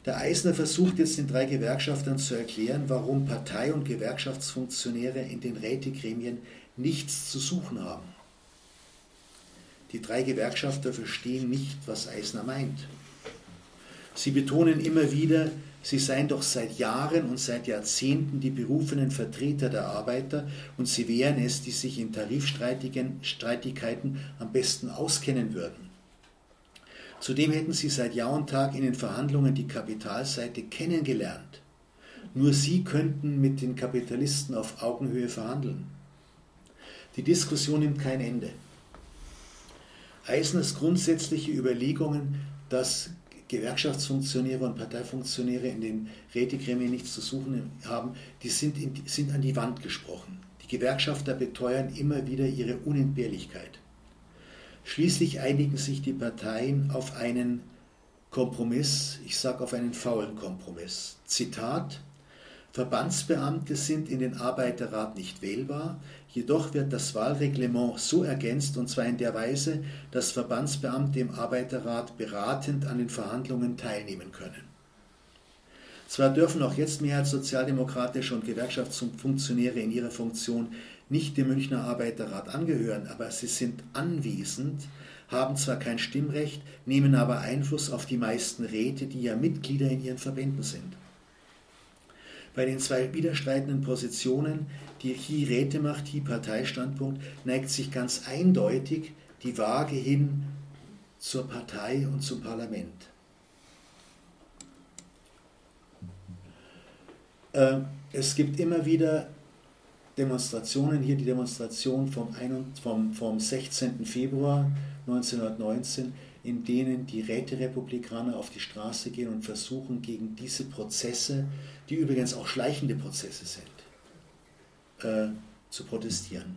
Speaker 3: Der Eisner versucht jetzt den drei Gewerkschaftern zu erklären, warum Partei- und Gewerkschaftsfunktionäre in den Rätegremien nichts zu suchen haben. Die drei Gewerkschafter verstehen nicht, was Eisner meint. Sie betonen immer wieder, sie seien doch seit Jahren und seit Jahrzehnten die berufenen Vertreter der Arbeiter und sie wären es, die sich in Tarifstreitigkeiten am besten auskennen würden. Zudem hätten sie seit Jahr und Tag in den Verhandlungen die Kapitalseite kennengelernt. Nur sie könnten mit den Kapitalisten auf Augenhöhe verhandeln. Die Diskussion nimmt kein Ende. Eisners grundsätzliche Überlegungen, dass Gewerkschaftsfunktionäre und Parteifunktionäre in den Rätegremien nichts zu suchen haben, die sind, in, sind an die Wand gesprochen. Die Gewerkschafter beteuern immer wieder ihre Unentbehrlichkeit. Schließlich einigen sich die Parteien auf einen Kompromiss, ich sage auf einen faulen Kompromiss. Zitat, Verbandsbeamte sind in den Arbeiterrat nicht wählbar, jedoch wird das Wahlreglement so ergänzt, und zwar in der Weise, dass Verbandsbeamte im Arbeiterrat beratend an den Verhandlungen teilnehmen können. Zwar dürfen auch jetzt mehrheitssozialdemokratische und Gewerkschaftsfunktionäre in ihrer Funktion nicht dem Münchner Arbeiterrat angehören, aber sie sind anwesend, haben zwar kein Stimmrecht, nehmen aber Einfluss auf die meisten Räte, die ja Mitglieder in ihren Verbänden sind. Bei den zwei widerstreitenden Positionen, die Hi-Rätemacht, Hi-Parteistandpunkt, neigt sich ganz eindeutig die Waage hin zur Partei und zum Parlament. Äh, es gibt immer wieder Demonstrationen, hier die Demonstration vom 16. Februar 1919, in denen die Räterepublikaner auf die Straße gehen und versuchen, gegen diese Prozesse, die übrigens auch schleichende Prozesse sind, äh, zu protestieren.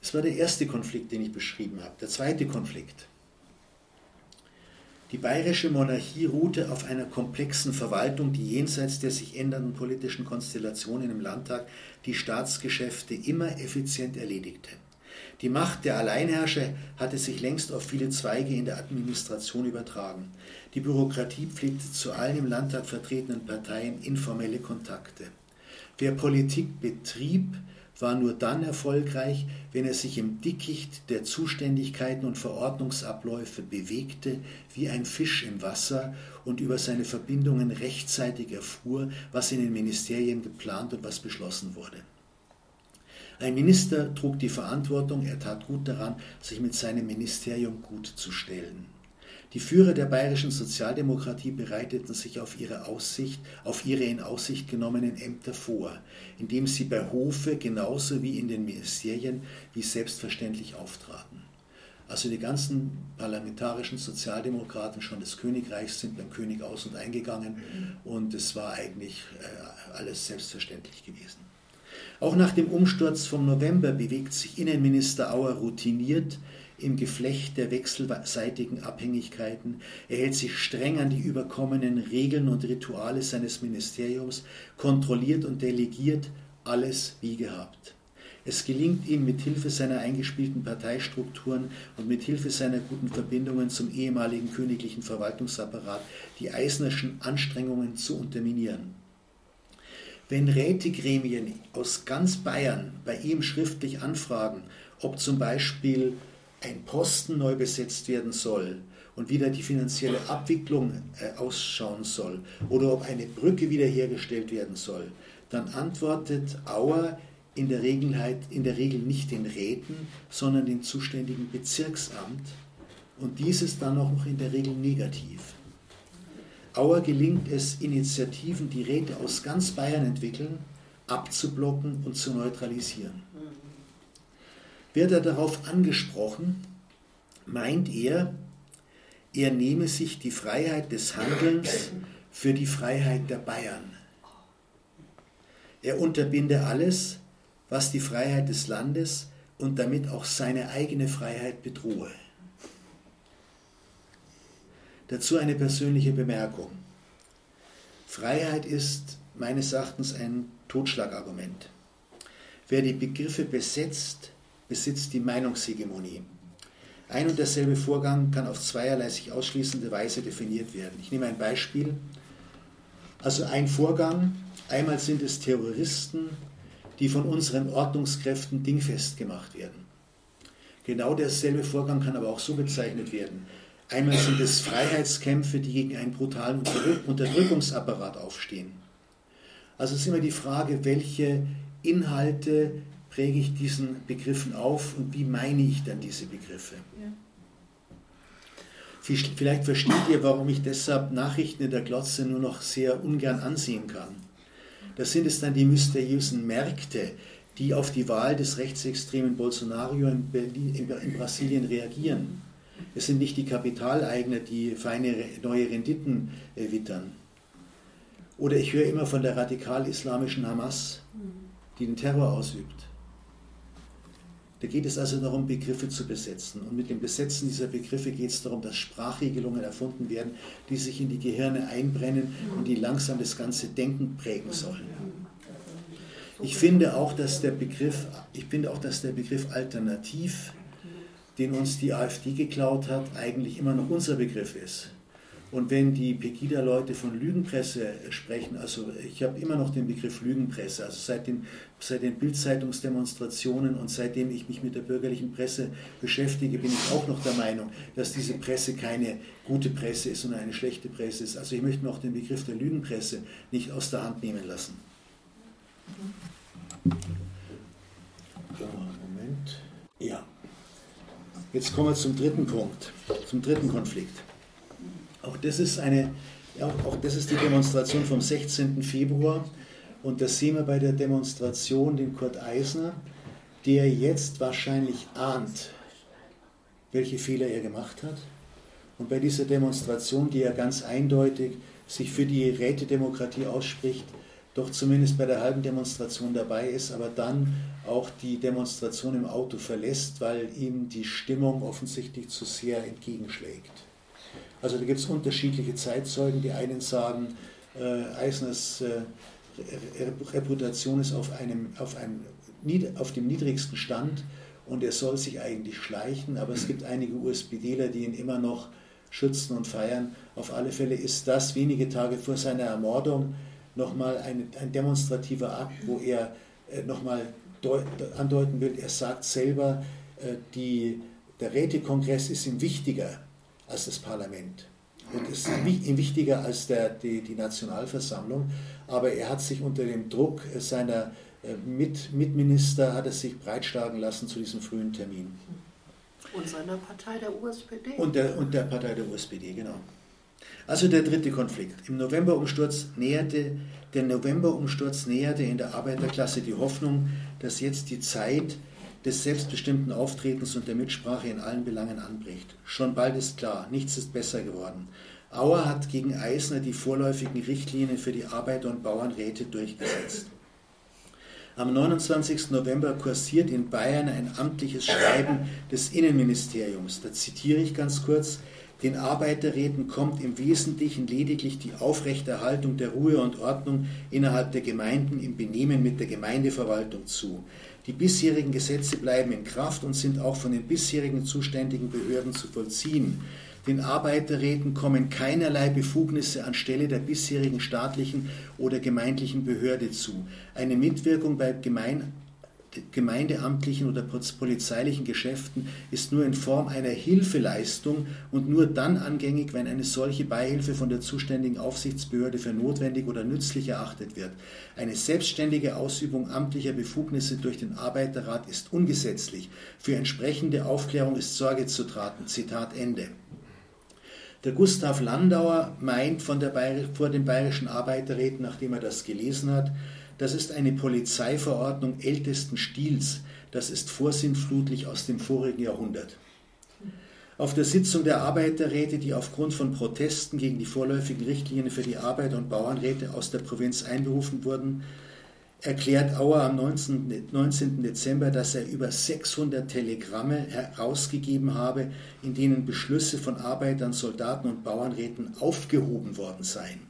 Speaker 3: Es war der erste Konflikt, den ich beschrieben habe. Der zweite Konflikt. Die bayerische Monarchie ruhte auf einer komplexen Verwaltung, die jenseits der sich ändernden politischen Konstellationen im Landtag die Staatsgeschäfte immer effizient erledigte. Die Macht der Alleinherrscher hatte sich längst auf viele Zweige in der Administration übertragen. Die Bürokratie pflegte zu allen im Landtag vertretenen Parteien informelle Kontakte. Wer Politik betrieb, war nur dann erfolgreich, wenn er sich im Dickicht der Zuständigkeiten und Verordnungsabläufe bewegte, wie ein Fisch im Wasser und über seine Verbindungen rechtzeitig erfuhr, was in den Ministerien geplant und was beschlossen wurde. Ein Minister trug die Verantwortung, er tat gut daran, sich mit seinem Ministerium gut zu stellen. Die Führer der bayerischen Sozialdemokratie bereiteten sich auf ihre Aussicht, auf ihre in Aussicht genommenen Ämter vor, indem sie bei Hofe genauso wie in den Ministerien wie selbstverständlich auftraten. Also die ganzen parlamentarischen Sozialdemokraten schon des Königreichs sind beim König aus und eingegangen und es war eigentlich äh, alles selbstverständlich gewesen. Auch nach dem Umsturz vom November bewegt sich Innenminister Auer routiniert im Geflecht der wechselseitigen Abhängigkeiten, er hält sich streng an die überkommenen Regeln und Rituale seines Ministeriums, kontrolliert und delegiert alles wie gehabt. Es gelingt ihm mit Hilfe seiner eingespielten Parteistrukturen und mit Hilfe seiner guten Verbindungen zum ehemaligen königlichen Verwaltungsapparat die Eisnerschen Anstrengungen zu unterminieren. Wenn Rätegremien aus ganz Bayern bei ihm schriftlich anfragen, ob zum Beispiel ein Posten neu besetzt werden soll und wieder die finanzielle Abwicklung äh, ausschauen soll oder ob eine Brücke wiederhergestellt werden soll, dann antwortet Auer in der, Regelheit, in der Regel nicht den Räten, sondern dem zuständigen Bezirksamt und dieses dann auch noch in der Regel negativ. Auer gelingt es, Initiativen, die Räte aus ganz Bayern entwickeln, abzublocken und zu neutralisieren. Wird er darauf angesprochen, meint er, er nehme sich die Freiheit des Handelns für die Freiheit der Bayern. Er unterbinde alles, was die Freiheit des Landes und damit auch seine eigene Freiheit bedrohe. Dazu eine persönliche Bemerkung. Freiheit ist meines Erachtens ein Totschlagargument. Wer die Begriffe besetzt, besitzt die Meinungshegemonie. Ein und derselbe Vorgang kann auf zweierlei sich ausschließende Weise definiert werden. Ich nehme ein Beispiel. Also ein Vorgang, einmal sind es Terroristen, die von unseren Ordnungskräften dingfest gemacht werden. Genau derselbe Vorgang kann aber auch so bezeichnet werden. Einmal sind es Freiheitskämpfe, die gegen einen brutalen Unterdrückungsapparat aufstehen. Also es ist immer die Frage, welche Inhalte präge ich diesen Begriffen auf und wie meine ich dann diese Begriffe? Ja. Vielleicht versteht ihr, warum ich deshalb Nachrichten in der Glotze nur noch sehr ungern ansehen kann. Das sind es dann die mysteriösen Märkte, die auf die Wahl des rechtsextremen Bolsonaro in, Berlin, in Brasilien reagieren. Es sind nicht die Kapitaleigner, die feine neue Renditen äh, wittern. Oder ich höre immer von der radikal-islamischen Hamas, die den Terror ausübt. Da geht es also darum, Begriffe zu besetzen. Und mit dem Besetzen dieser Begriffe geht es darum, dass Sprachregelungen erfunden werden, die sich in die Gehirne einbrennen und die langsam das ganze Denken prägen sollen. Ich finde auch, dass der Begriff, ich finde auch, dass der Begriff alternativ, den uns die AfD geklaut hat, eigentlich immer noch unser Begriff ist. Und wenn die Pegida-Leute von Lügenpresse sprechen, also ich habe immer noch den Begriff Lügenpresse, also seit den, seit den Bildzeitungsdemonstrationen und seitdem ich mich mit der bürgerlichen Presse beschäftige, bin ich auch noch der Meinung, dass diese Presse keine gute Presse ist, sondern eine schlechte Presse ist. Also ich möchte mir auch den Begriff der Lügenpresse nicht aus der Hand nehmen lassen. Moment. Ja. Jetzt kommen wir zum dritten Punkt, zum dritten Konflikt. Auch das ist eine, auch das ist die Demonstration vom 16. Februar. Und das sehen wir bei der Demonstration den Kurt Eisner, der jetzt wahrscheinlich ahnt, welche Fehler er gemacht hat. Und bei dieser Demonstration, die ja ganz eindeutig sich für die Rätedemokratie ausspricht, doch zumindest bei der halben Demonstration dabei ist, aber dann auch die Demonstration im Auto verlässt, weil ihm die Stimmung offensichtlich zu sehr entgegenschlägt. Also da gibt es unterschiedliche Zeitzeugen. Die einen sagen, äh, Eisners äh, Reputation ist auf, einem, auf, einem, auf dem niedrigsten Stand und er soll sich eigentlich schleichen, aber es gibt einige USPDler, die ihn immer noch schützen und feiern. Auf alle Fälle ist das wenige Tage vor seiner Ermordung nochmal ein, ein demonstrativer Akt, wo er äh, nochmal andeuten will, er sagt selber, äh, die, der Rätekongress ist ihm wichtiger als das Parlament und ist ihm wichtiger als der, die, die Nationalversammlung. Aber er hat sich unter dem Druck seiner äh, Mit, Mitminister hat er sich breitschlagen lassen zu diesem frühen Termin.
Speaker 4: Und seiner Partei der USPD.
Speaker 3: Und der, und der Partei der USPD, genau. Also der dritte Konflikt. Im Novemberumsturz näherte, der Novemberumsturz näherte in der Arbeiterklasse die Hoffnung, dass jetzt die Zeit des selbstbestimmten Auftretens und der Mitsprache in allen Belangen anbricht. Schon bald ist klar, nichts ist besser geworden. Auer hat gegen Eisner die vorläufigen Richtlinien für die Arbeiter- und Bauernräte durchgesetzt. Am 29. November kursiert in Bayern ein amtliches Schreiben des Innenministeriums. Da zitiere ich ganz kurz. Den Arbeiterräten kommt im Wesentlichen lediglich die Aufrechterhaltung der Ruhe und Ordnung innerhalb der Gemeinden im Benehmen mit der Gemeindeverwaltung zu. Die bisherigen Gesetze bleiben in Kraft und sind auch von den bisherigen zuständigen Behörden zu vollziehen. Den Arbeiterräten kommen keinerlei Befugnisse anstelle der bisherigen staatlichen oder gemeindlichen Behörde zu. Eine Mitwirkung bei Gemein gemeindeamtlichen oder polizeilichen Geschäften ist nur in Form einer Hilfeleistung und nur dann angängig, wenn eine solche Beihilfe von der zuständigen Aufsichtsbehörde für notwendig oder nützlich erachtet wird. Eine selbstständige Ausübung amtlicher Befugnisse durch den Arbeiterrat ist ungesetzlich. Für entsprechende Aufklärung ist Sorge zu tragen. Zitat Ende. Der Gustav Landauer meint von der vor den bayerischen Arbeiterräten, nachdem er das gelesen hat, das ist eine Polizeiverordnung ältesten Stils. Das ist vorsinnflutlich aus dem vorigen Jahrhundert. Auf der Sitzung der Arbeiterräte, die aufgrund von Protesten gegen die vorläufigen Richtlinien für die Arbeiter- und Bauernräte aus der Provinz einberufen wurden, erklärt Auer am 19, 19. Dezember, dass er über 600 Telegramme herausgegeben habe, in denen Beschlüsse von Arbeitern, Soldaten und Bauernräten aufgehoben worden seien.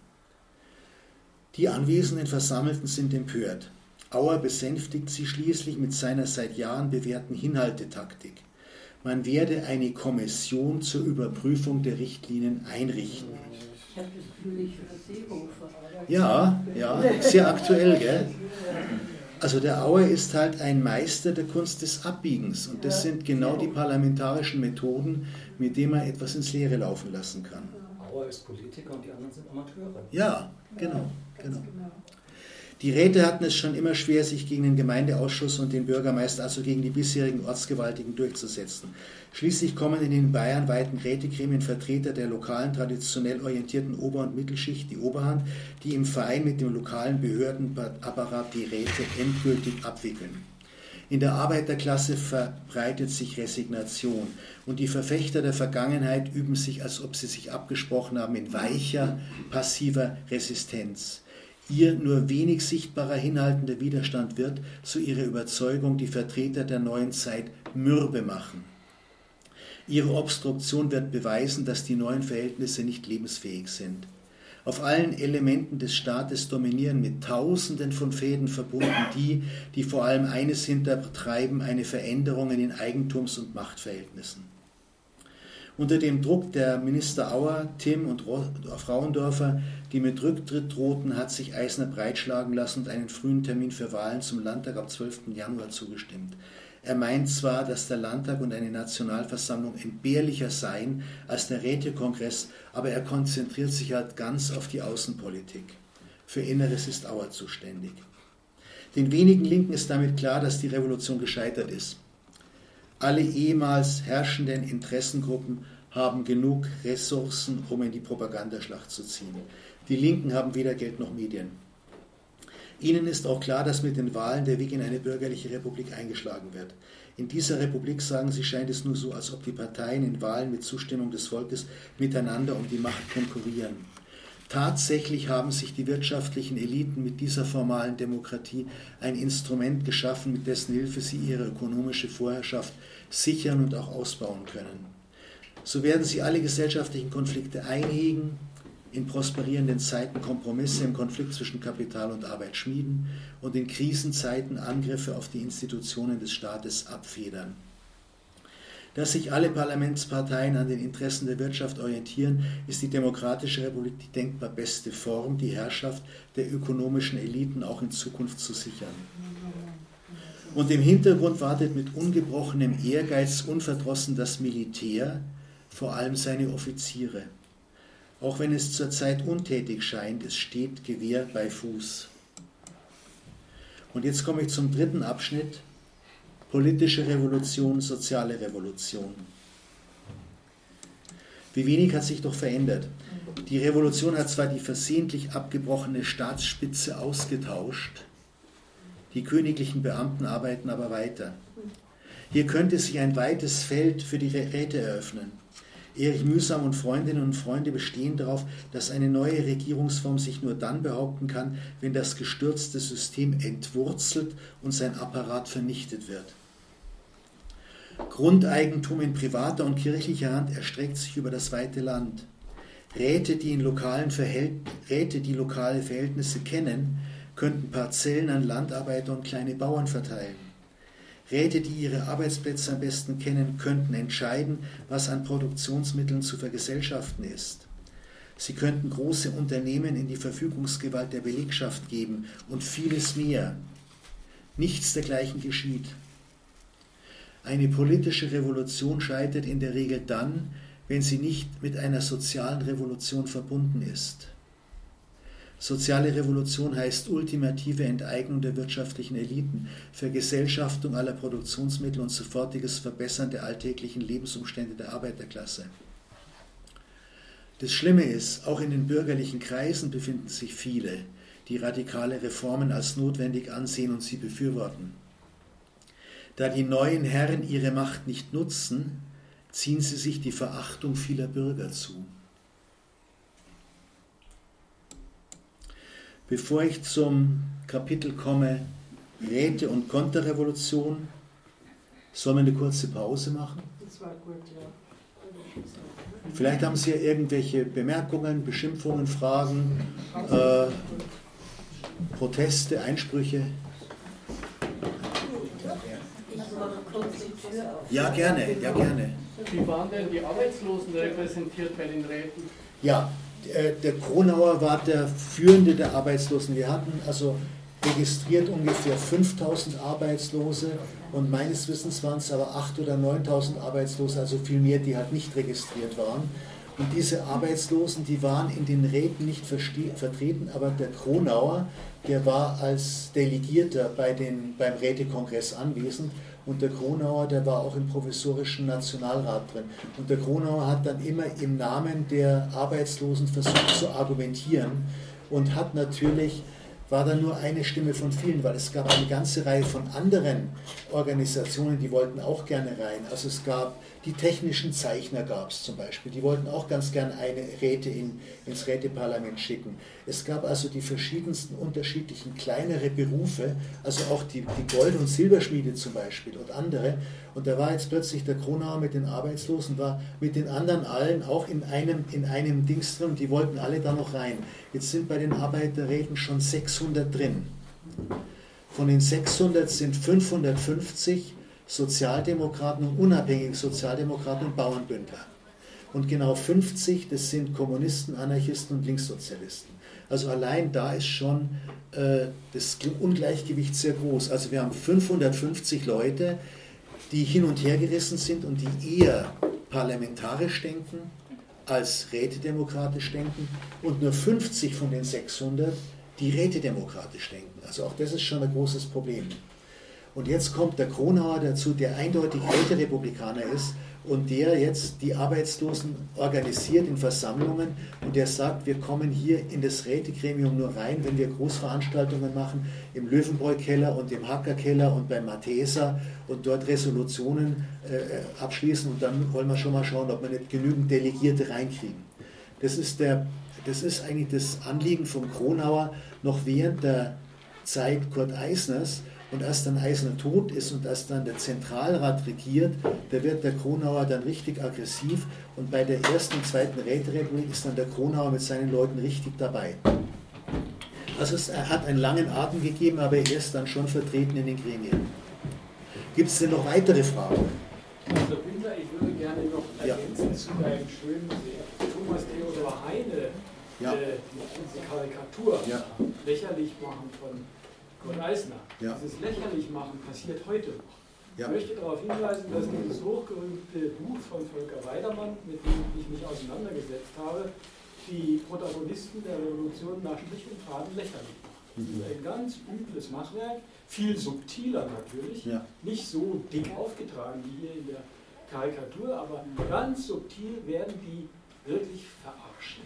Speaker 3: Die Anwesenden Versammelten sind empört. Auer besänftigt sie schließlich mit seiner seit Jahren bewährten Hinhaltetaktik. Man werde eine Kommission zur Überprüfung der Richtlinien einrichten.
Speaker 2: Ich habe das Gefühl, ich Seehofer.
Speaker 3: Ja, ja, sehr aktuell, gell? Also der Auer ist halt ein Meister der Kunst des Abbiegens und das sind genau die parlamentarischen Methoden, mit denen man etwas ins Leere laufen lassen kann.
Speaker 5: Auer ist Politiker und die anderen sind Amateure.
Speaker 3: Ja, genau. Genau. Die Räte hatten es schon immer schwer, sich gegen den Gemeindeausschuss und den Bürgermeister, also gegen die bisherigen Ortsgewaltigen, durchzusetzen. Schließlich kommen in den bayernweiten Rätegremien Vertreter der lokalen, traditionell orientierten Ober- und Mittelschicht die Oberhand, die im Verein mit dem lokalen Behördenapparat die Räte endgültig abwickeln. In der Arbeiterklasse verbreitet sich Resignation und die Verfechter der Vergangenheit üben sich, als ob sie sich abgesprochen haben, in weicher, passiver Resistenz. Ihr nur wenig sichtbarer hinhaltender Widerstand wird, so ihre Überzeugung, die Vertreter der neuen Zeit mürbe machen. Ihre Obstruktion wird beweisen, dass die neuen Verhältnisse nicht lebensfähig sind. Auf allen Elementen des Staates dominieren mit Tausenden von Fäden verbunden die, die vor allem eines hintertreiben, eine Veränderung in den Eigentums- und Machtverhältnissen. Unter dem Druck der Minister Auer, Tim und Frauendorfer, die mit Rücktritt drohten, hat sich Eisner breitschlagen lassen und einen frühen Termin für Wahlen zum Landtag ab 12. Januar zugestimmt. Er meint zwar, dass der Landtag und eine Nationalversammlung entbehrlicher seien als der Rätekongress, aber er konzentriert sich halt ganz auf die Außenpolitik. Für Inneres ist Auer zuständig. Den wenigen Linken ist damit klar, dass die Revolution gescheitert ist. Alle ehemals herrschenden Interessengruppen haben genug Ressourcen, um in die Propagandaschlacht zu ziehen. Die Linken haben weder Geld noch Medien. Ihnen ist auch klar, dass mit den Wahlen der Weg in eine bürgerliche Republik eingeschlagen wird. In dieser Republik, sagen Sie, scheint es nur so, als ob die Parteien in Wahlen mit Zustimmung des Volkes miteinander um die Macht konkurrieren. Tatsächlich haben sich die wirtschaftlichen Eliten mit dieser formalen Demokratie ein Instrument geschaffen, mit dessen Hilfe sie ihre ökonomische Vorherrschaft sichern und auch ausbauen können. So werden sie alle gesellschaftlichen Konflikte einhegen, in prosperierenden Zeiten Kompromisse im Konflikt zwischen Kapital und Arbeit schmieden und in Krisenzeiten Angriffe auf die Institutionen des Staates abfedern dass sich alle Parlamentsparteien an den Interessen der Wirtschaft orientieren, ist die Demokratische Republik die denkbar beste Form, die Herrschaft der ökonomischen Eliten auch in Zukunft zu sichern. Und im Hintergrund wartet mit ungebrochenem Ehrgeiz unverdrossen das Militär, vor allem seine Offiziere. Auch wenn es zurzeit untätig scheint, es steht Gewehr bei Fuß. Und jetzt komme ich zum dritten Abschnitt, politische Revolution, soziale Revolution. Wie wenig hat sich doch verändert. Die Revolution hat zwar die versehentlich abgebrochene Staatsspitze ausgetauscht, die königlichen Beamten arbeiten aber weiter. Hier könnte sich ein weites Feld für die Räte eröffnen. Erich Mühsam und Freundinnen und Freunde bestehen darauf, dass eine neue Regierungsform sich nur dann behaupten kann, wenn das gestürzte System entwurzelt und sein Apparat vernichtet wird. Grundeigentum in privater und kirchlicher Hand erstreckt sich über das weite Land. Räte, die, in lokalen Räte, die lokale Verhältnisse kennen, könnten Parzellen an Landarbeiter und kleine Bauern verteilen. Räte, die ihre Arbeitsplätze am besten kennen, könnten entscheiden, was an Produktionsmitteln zu vergesellschaften ist. Sie könnten große Unternehmen in die Verfügungsgewalt der Belegschaft geben und vieles mehr. Nichts dergleichen geschieht. Eine politische Revolution scheitert in der Regel dann, wenn sie nicht mit einer sozialen Revolution verbunden ist. Soziale Revolution heißt ultimative Enteignung der wirtschaftlichen Eliten, Vergesellschaftung aller Produktionsmittel und sofortiges Verbessern der alltäglichen Lebensumstände der Arbeiterklasse. Das Schlimme ist, auch in den bürgerlichen Kreisen befinden sich viele, die radikale Reformen als notwendig ansehen und sie befürworten. Da die neuen Herren ihre Macht nicht nutzen, ziehen sie sich die Verachtung vieler Bürger zu. Bevor ich zum Kapitel komme, Räte und Konterrevolution, sollen wir eine kurze Pause machen? Das war gut, ja. Vielleicht haben Sie ja irgendwelche Bemerkungen, Beschimpfungen, Fragen, äh, Proteste, Einsprüche. Ja, gerne, ja, gerne.
Speaker 6: Wie waren denn die Arbeitslosen repräsentiert bei den Räten?
Speaker 3: Ja, der Kronauer war der Führende der Arbeitslosen. Wir hatten also registriert ungefähr 5000 Arbeitslose und meines Wissens waren es aber 8.000 oder 9.000 Arbeitslose, also viel mehr, die halt nicht registriert waren. Und diese Arbeitslosen, die waren in den Räten nicht vertreten, aber der Kronauer, der war als Delegierter bei den, beim Rätekongress anwesend und der Kronauer, der war auch im provisorischen Nationalrat drin. Und der Kronauer hat dann immer im Namen der Arbeitslosen versucht zu argumentieren und hat natürlich war da nur eine Stimme von vielen, weil es gab eine ganze Reihe von anderen Organisationen, die wollten auch gerne rein. Also es gab die technischen Zeichner gab es zum Beispiel, die wollten auch ganz gern eine Räte in, ins Räteparlament schicken. Es gab also die verschiedensten unterschiedlichen kleinere Berufe, also auch die, die Gold- und Silberschmiede zum Beispiel und andere. Und da war jetzt plötzlich der Kronauer mit den Arbeitslosen, war mit den anderen allen auch in einem, in einem Dings drin die wollten alle da noch rein. Jetzt sind bei den Arbeiterräten schon 600 drin. Von den 600 sind 550 Sozialdemokraten und unabhängige Sozialdemokraten und Bauernbündler. Und genau 50, das sind Kommunisten, Anarchisten und Linkssozialisten. Also allein da ist schon äh, das Ungleichgewicht sehr groß. Also wir haben 550 Leute, die hin und her gerissen sind und die eher parlamentarisch denken als rätedemokratisch denken und nur 50 von den 600, die rätedemokratisch denken. Also auch das ist schon ein großes Problem. Und jetzt kommt der Kronauer dazu, der eindeutig Räterepublikaner ist und der jetzt die Arbeitslosen organisiert in Versammlungen und der sagt, wir kommen hier in das Rätegremium nur rein, wenn wir Großveranstaltungen machen im Löwenbräu-Keller und im Hacker-Keller und beim Mathesa und dort Resolutionen äh, abschließen und dann wollen wir schon mal schauen, ob wir nicht genügend Delegierte reinkriegen. Das ist, der, das ist eigentlich das Anliegen vom Kronauer noch während der Zeit Kurt Eisners, und als dann Eisner tot ist und als dann der Zentralrat regiert, da wird der Kronauer dann richtig aggressiv und bei der ersten und zweiten Räterepublik ist dann der Kronauer mit seinen Leuten richtig dabei. Also es hat einen langen Atem gegeben, aber er ist dann schon vertreten in den Gremien. Gibt es denn noch weitere Fragen?
Speaker 6: Herr Bündler, ich würde gerne noch ergänzen ja. zu deinem schönen Thomas Theodor Heine, ja. äh, diese Karikatur ja. lächerlich machen von von Eisner. Ja. Dieses Lächerlichmachen passiert heute noch. Ja. Ich möchte darauf hinweisen, dass dieses hochgerühmte Buch von Volker Weidermann, mit dem ich mich auseinandergesetzt habe, die Protagonisten der Revolution nach Strich und Faden lächerlich macht. Das ist ein ganz übles Machwerk, viel subtiler natürlich, ja. nicht so dick aufgetragen wie hier in der Karikatur, aber ganz subtil werden die wirklich verarscht.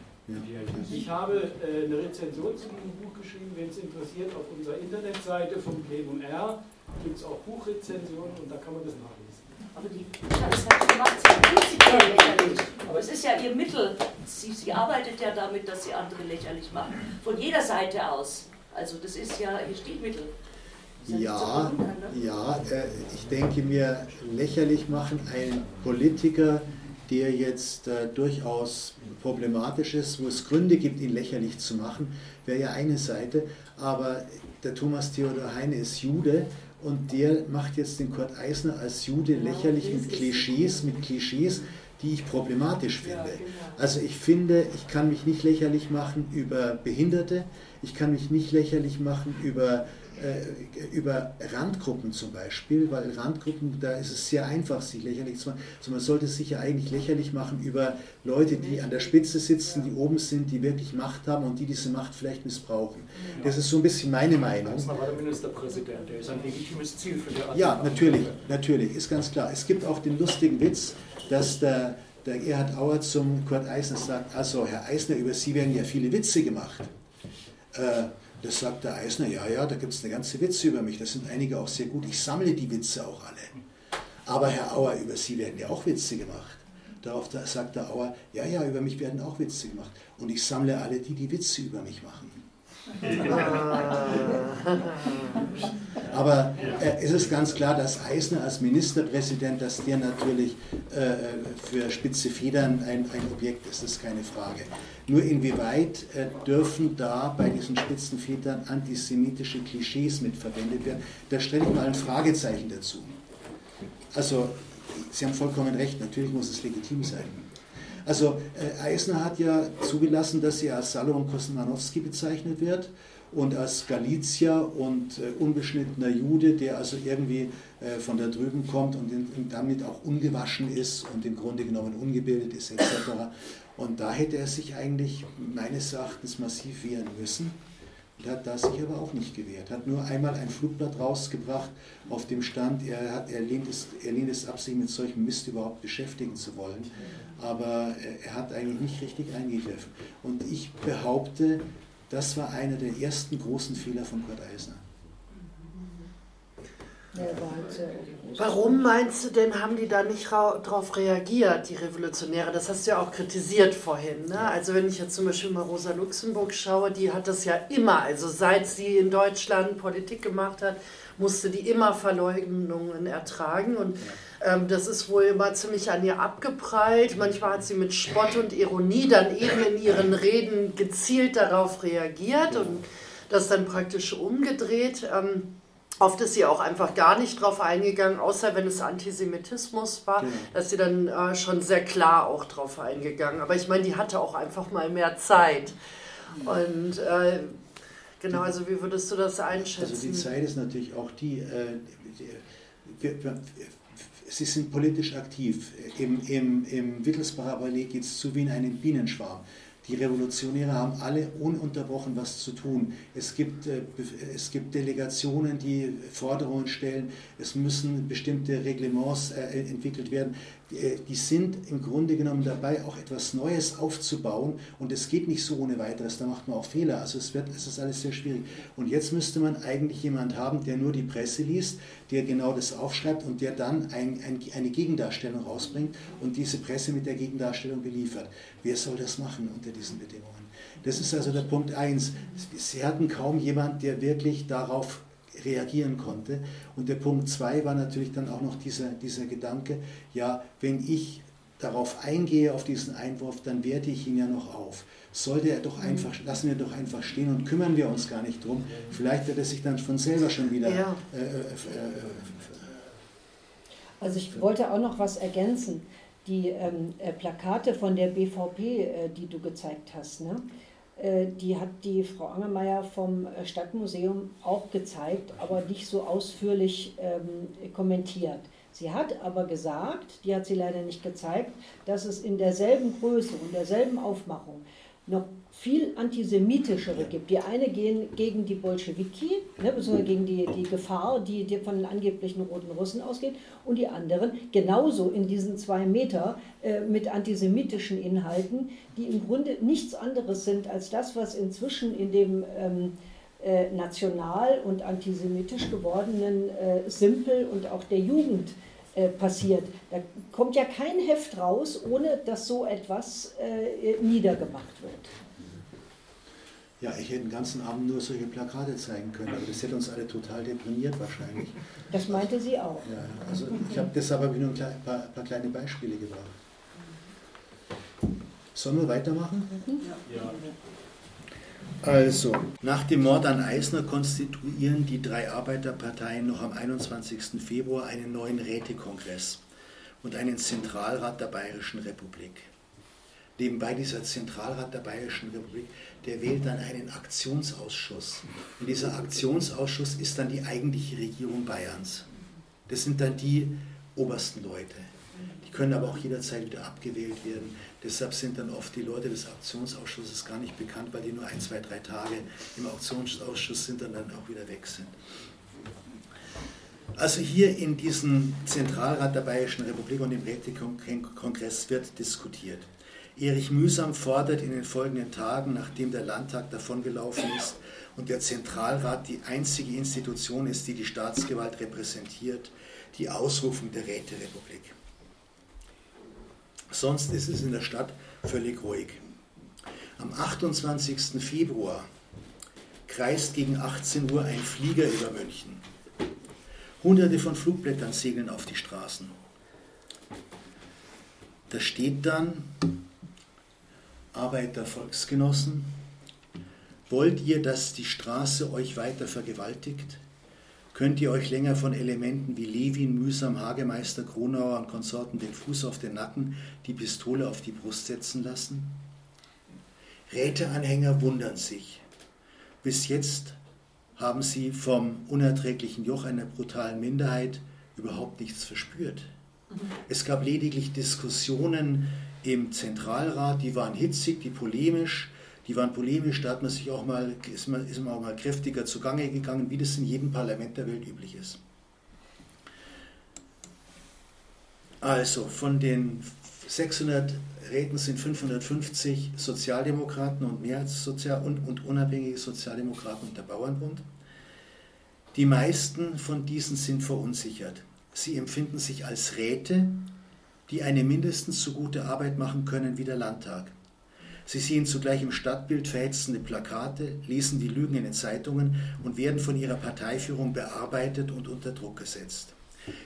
Speaker 6: Ich habe äh, eine Rezension zu diesem Buch geschrieben, wenn es interessiert, auf unserer Internetseite vom Plenum R gibt es auch Buchrezensionen und da kann man das nachlesen.
Speaker 7: Aber die Kanzlerin macht es ja prinzipiell lächerlich. Aber es ist ja ihr Mittel. Sie, sie arbeitet ja damit, dass sie andere lächerlich macht. Von jeder Seite aus. Also das ist ja ihr Stilmittel.
Speaker 3: Ja, ja, äh, ich denke mir, lächerlich machen einen Politiker, der jetzt äh, durchaus problematisch ist, wo es Gründe gibt, ihn lächerlich zu machen, wäre ja eine Seite. Aber der Thomas Theodor Heine ist Jude und der macht jetzt den Kurt Eisner als Jude lächerlich mit Klischees, mit Klischees, die ich problematisch finde. Genau. Also ich finde, ich kann mich nicht lächerlich machen über Behinderte, ich kann mich nicht lächerlich machen über äh, über Randgruppen zum Beispiel, weil Randgruppen, da ist es sehr einfach, sich lächerlich zu machen. Also man sollte sich ja eigentlich lächerlich machen über Leute, die an der Spitze sitzen, die oben sind, die wirklich Macht haben und die diese Macht vielleicht missbrauchen. Das ist so ein bisschen meine Meinung. Das war der Ministerpräsident, der ist ein legitimes Ziel für die Art Ja, natürlich, natürlich, ist ganz klar. Es gibt auch den lustigen Witz, dass der, der Gerhard Auer zum Kurt Eisner sagt, also Herr Eisner, über Sie werden ja viele Witze gemacht. Äh, das sagt der Eisner, ja, ja, da gibt es eine ganze Witze über mich, das sind einige auch sehr gut, ich sammle die Witze auch alle. Aber Herr Auer, über Sie werden ja auch Witze gemacht. Darauf sagt der Auer, ja, ja, über mich werden auch Witze gemacht. Und ich sammle alle die, die Witze über mich machen. Aber äh, es ist ganz klar, dass Eisner als Ministerpräsident, dass der natürlich äh, für spitze Federn ein, ein Objekt ist, das ist keine Frage. Nur inwieweit äh, dürfen da bei diesen spitzen Federn antisemitische Klischees mitverwendet werden? Da stelle ich mal ein Fragezeichen dazu. Also, Sie haben vollkommen recht, natürlich muss es legitim sein. Also äh, Eisner hat ja zugelassen, dass er als Salomon Kosmanowski bezeichnet wird und als Galizier und äh, unbeschnittener Jude, der also irgendwie äh, von da drüben kommt und, in, und, damit auch ungewaschen ist und im Grunde genommen ungebildet ist etc. Und da hätte er sich eigentlich meines Erachtens massiv wehren müssen und hat da sich aber auch nicht gewehrt. Hat nur einmal ein Flugblatt rausgebracht, auf dem stand, er, hat, er, lehnt es, er lehnt es ab, sich mit solchem Mist überhaupt beschäftigen zu wollen. Aber er hat eigentlich nicht richtig eingegriffen. Und ich behaupte, das war einer der ersten großen Fehler von Kurt Eisner.
Speaker 4: Warum meinst du denn, haben die da nicht darauf reagiert, die Revolutionäre? Das hast du ja auch kritisiert vorhin. Ne? Also wenn ich jetzt zum Beispiel mal Rosa Luxemburg schaue, die hat das ja immer, also seit sie in Deutschland Politik gemacht hat, musste die immer Verleugnungen ertragen und ähm, das ist wohl immer ziemlich an ihr abgeprallt. Manchmal hat sie mit Spott und Ironie dann eben in ihren Reden gezielt darauf reagiert und das dann praktisch umgedreht. Ähm, Oft ist sie auch einfach gar nicht drauf eingegangen, außer wenn es Antisemitismus war, genau. dass sie dann äh, schon sehr klar auch drauf eingegangen. Aber ich meine, die hatte auch einfach mal mehr Zeit. Und äh, genau, also wie würdest du das einschätzen?
Speaker 3: Also die Zeit ist natürlich auch die, äh, wir, wir, sie sind politisch aktiv. Im, im, im Wittelsbacher Palais geht es zu wie in einem Bienenschwarm. Die Revolutionäre haben alle ununterbrochen was zu tun. Es gibt, äh, es gibt Delegationen, die Forderungen stellen. Es müssen bestimmte Reglements äh, entwickelt werden. Äh, die sind im Grunde genommen dabei, auch etwas Neues aufzubauen. Und es geht nicht so ohne weiteres, da macht man auch Fehler. Also es, wird, es ist alles sehr schwierig. Und jetzt müsste man eigentlich jemand haben, der nur die Presse liest, der genau das aufschreibt und der dann ein, ein, eine Gegendarstellung rausbringt und diese Presse mit der Gegendarstellung beliefert. Wer soll das machen unter diesen Bedingungen? Das ist also der Punkt 1. Sie hatten kaum jemand, der wirklich darauf reagieren konnte. Und der Punkt 2 war natürlich dann auch noch dieser, dieser Gedanke, ja, wenn ich darauf eingehe, auf diesen Einwurf, dann werte ich ihn ja noch auf. Sollte er doch einfach, lassen wir doch einfach stehen und kümmern wir uns gar nicht drum. Vielleicht wird er sich dann von selber schon wieder. Ja. Äh, äh, äh,
Speaker 1: also ich wollte auch noch was ergänzen. Die ähm, äh, Plakate von der BVP, äh, die du gezeigt hast, ne? Äh, die hat die Frau Angermeier vom äh, Stadtmuseum auch gezeigt, aber nicht so ausführlich ähm, kommentiert. Sie hat aber gesagt, die hat sie leider nicht gezeigt, dass es in derselben Größe und derselben Aufmachung noch viel antisemitischere gibt. Die eine gehen gegen die Bolschewiki, ne, beziehungsweise gegen die, die Gefahr, die, die von den angeblichen roten Russen ausgeht, und die anderen genauso in diesen zwei Meter äh, mit antisemitischen Inhalten, die im Grunde nichts anderes sind als das, was inzwischen in dem ähm, äh, national und antisemitisch gewordenen äh, Simpel und auch der Jugend äh, passiert. Da kommt ja kein Heft raus, ohne dass so etwas äh, niedergemacht wird.
Speaker 3: Ja, ich hätte den ganzen Abend nur solche Plakate zeigen können, aber das hätte uns alle total deprimiert wahrscheinlich.
Speaker 1: Das meinte sie auch.
Speaker 3: Ja, also ich habe deshalb habe ich nur ein paar, paar, kleine Beispiele gebracht. Sollen wir weitermachen? Ja. Also, nach dem Mord an Eisner konstituieren die drei Arbeiterparteien noch am 21. Februar einen neuen Rätekongress und einen Zentralrat der Bayerischen Republik. Nebenbei dieser Zentralrat der Bayerischen Republik, der wählt dann einen Aktionsausschuss. Und dieser Aktionsausschuss ist dann die eigentliche Regierung Bayerns. Das sind dann die obersten Leute. Die können aber auch jederzeit wieder abgewählt werden. Deshalb sind dann oft die Leute des Auktionsausschusses gar nicht bekannt, weil die nur ein, zwei, drei Tage im Auktionsausschuss sind und dann auch wieder weg sind. Also hier in diesem Zentralrat der Bayerischen Republik und im Rätekongress wird diskutiert. Erich Mühsam fordert in den folgenden Tagen, nachdem der Landtag davongelaufen ist und der Zentralrat die einzige Institution ist, die die Staatsgewalt repräsentiert, die Ausrufung der Räterepublik. Sonst ist es in der Stadt völlig ruhig. Am 28. Februar kreist gegen 18 Uhr ein Flieger über München. Hunderte von Flugblättern segeln auf die Straßen. Da steht dann, Arbeiter Volksgenossen, wollt ihr, dass die Straße euch weiter vergewaltigt? Könnt ihr euch länger von Elementen wie Levin, Mühsam, Hagemeister, Kronauer und Konsorten den Fuß auf den Nacken, die Pistole auf die Brust setzen lassen? Räteanhänger wundern sich. Bis jetzt haben sie vom unerträglichen Joch einer brutalen Minderheit überhaupt nichts verspürt. Es gab lediglich Diskussionen im Zentralrat, die waren hitzig, die polemisch, die waren polemisch, da hat man sich auch mal, ist man, ist man auch mal kräftiger zugange gegangen, wie das in jedem Parlament der Welt üblich ist. Also von den 600 Räten sind 550 Sozialdemokraten und Mehrheitssozial und, und unabhängige Sozialdemokraten und der Bauernbund. Die meisten von diesen sind verunsichert. Sie empfinden sich als Räte, die eine mindestens so gute Arbeit machen können wie der Landtag. Sie sehen zugleich im Stadtbild verhetzende Plakate, lesen die Lügen in den Zeitungen und werden von ihrer Parteiführung bearbeitet und unter Druck gesetzt.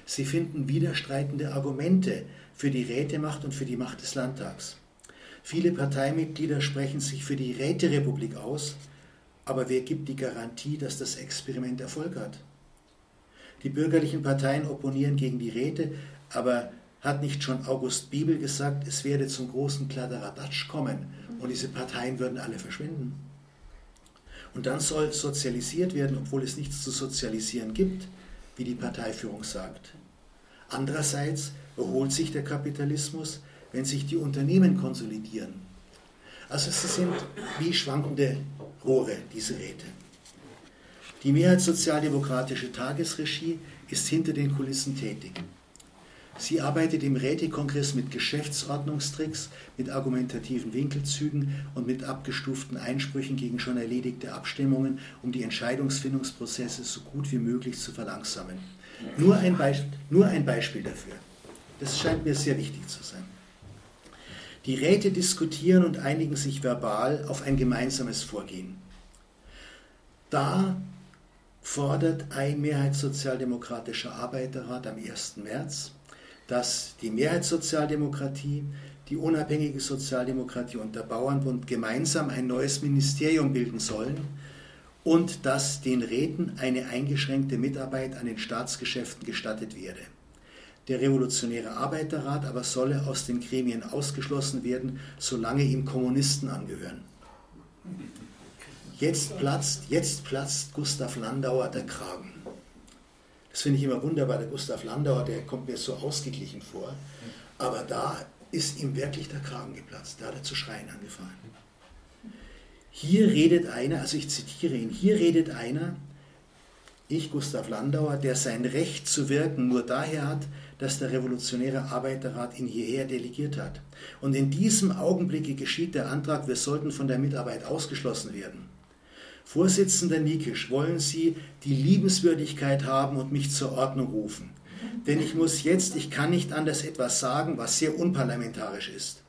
Speaker 3: Sie finden widerstreitende Argumente für die Rätemacht und für die Macht des Landtags. Viele Parteimitglieder sprechen sich für die Räterepublik aus, aber wer gibt die Garantie, dass das Experiment Erfolg hat? Die bürgerlichen Parteien opponieren gegen die Räte, aber hat nicht schon August Bibel gesagt, es werde zum großen Kladderadatsch kommen und diese Parteien würden alle verschwinden. Und dann soll sozialisiert werden, obwohl es nichts zu sozialisieren gibt, wie die Parteiführung sagt. Andererseits erholt sich der Kapitalismus, wenn sich die Unternehmen konsolidieren. Also sie sind wie schwankende Rohre, diese Räte. Die mehrheitssozialdemokratische Tagesregie ist hinter den Kulissen tätig. Sie arbeitet im Rätekongress mit Geschäftsordnungstricks, mit argumentativen Winkelzügen und mit abgestuften Einsprüchen gegen schon erledigte Abstimmungen, um die Entscheidungsfindungsprozesse so gut wie möglich zu verlangsamen. Nur ein, nur ein Beispiel dafür. Das scheint mir sehr wichtig zu sein. Die Räte diskutieren und einigen sich verbal auf ein gemeinsames Vorgehen. Da fordert ein mehrheitssozialdemokratischer Arbeiterrat am 1. März dass die Mehrheitssozialdemokratie, die unabhängige Sozialdemokratie und der Bauernbund gemeinsam ein neues Ministerium bilden sollen und dass den Räten eine eingeschränkte Mitarbeit an den Staatsgeschäften gestattet werde. Der Revolutionäre Arbeiterrat aber solle aus den Gremien ausgeschlossen werden, solange ihm Kommunisten angehören. Jetzt platzt, jetzt platzt Gustav Landauer der Kragen. Das finde ich immer wunderbar. Der Gustav Landauer, der kommt mir so ausgeglichen vor. Aber da ist ihm wirklich der Kragen geplatzt. Da hat er zu schreien angefangen. Hier redet einer, also ich zitiere ihn, hier redet einer, ich, Gustav Landauer, der sein Recht zu wirken nur daher hat, dass der revolutionäre Arbeiterrat ihn hierher delegiert hat. Und in diesem Augenblicke geschieht der Antrag, wir sollten von der Mitarbeit ausgeschlossen werden. Vorsitzender Nikisch, wollen Sie die Liebenswürdigkeit haben und mich zur Ordnung rufen? Denn ich muss jetzt, ich kann nicht anders etwas sagen, was sehr unparlamentarisch ist.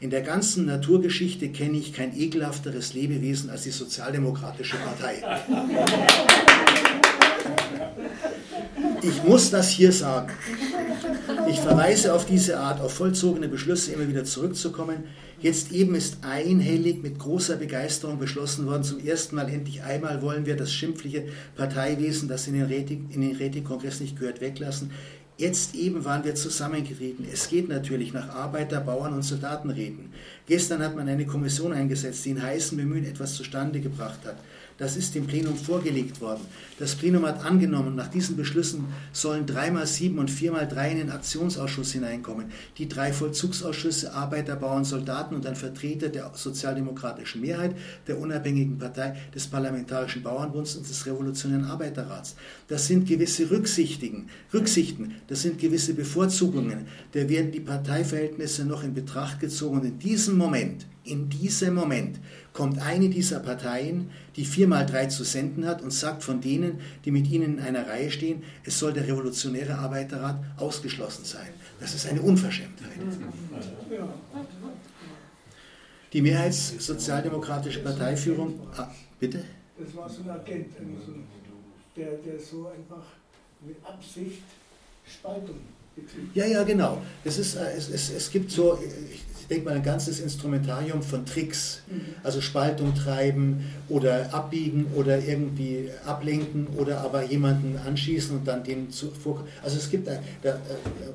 Speaker 3: In der ganzen Naturgeschichte kenne ich kein ekelhafteres Lebewesen als die Sozialdemokratische Partei. Ich muss das hier sagen. Ich verweise auf diese Art, auf vollzogene Beschlüsse immer wieder zurückzukommen. Jetzt eben ist einhellig mit großer Begeisterung beschlossen worden, zum ersten Mal endlich einmal wollen wir das schimpfliche Parteiwesen, das in den Rätekongress nicht gehört, weglassen. Jetzt eben waren wir zusammengetreten. Es geht natürlich nach Arbeiter-, Bauern- und Soldatenräten. Gestern hat man eine Kommission eingesetzt, die in heißen Bemühen etwas zustande gebracht hat. Das ist dem Plenum vorgelegt worden. Das Plenum hat angenommen, nach diesen Beschlüssen sollen dreimal sieben und viermal drei in den Aktionsausschuss hineinkommen. Die drei Vollzugsausschüsse, Arbeiter, Bauern, Soldaten und ein Vertreter der sozialdemokratischen Mehrheit, der unabhängigen Partei, des Parlamentarischen Bauernbunds und des Revolutionären Arbeiterrats. Das sind gewisse Rücksichtigen, Rücksichten, das sind gewisse Bevorzugungen. Da werden die Parteiverhältnisse noch in Betracht gezogen. Und in diesem Moment, in diesem Moment kommt eine dieser Parteien, die viermal drei zu senden hat und sagt von denen, die mit ihnen in einer Reihe stehen, es soll der revolutionäre Arbeiterrat ausgeschlossen sein. Das ist eine Unverschämtheit. Die mehrheitssozialdemokratische Parteiführung. Ah, bitte?
Speaker 8: Das war so ein Agent, also der, der so einfach mit Absicht Spaltung
Speaker 3: ja, ja, genau. Das ist, äh, es, es, es gibt so, ich denke mal, ein ganzes Instrumentarium von Tricks. Mhm. Also Spaltung treiben oder abbiegen oder irgendwie ablenken oder aber jemanden anschießen und dann den zu, Also es gibt, da, äh,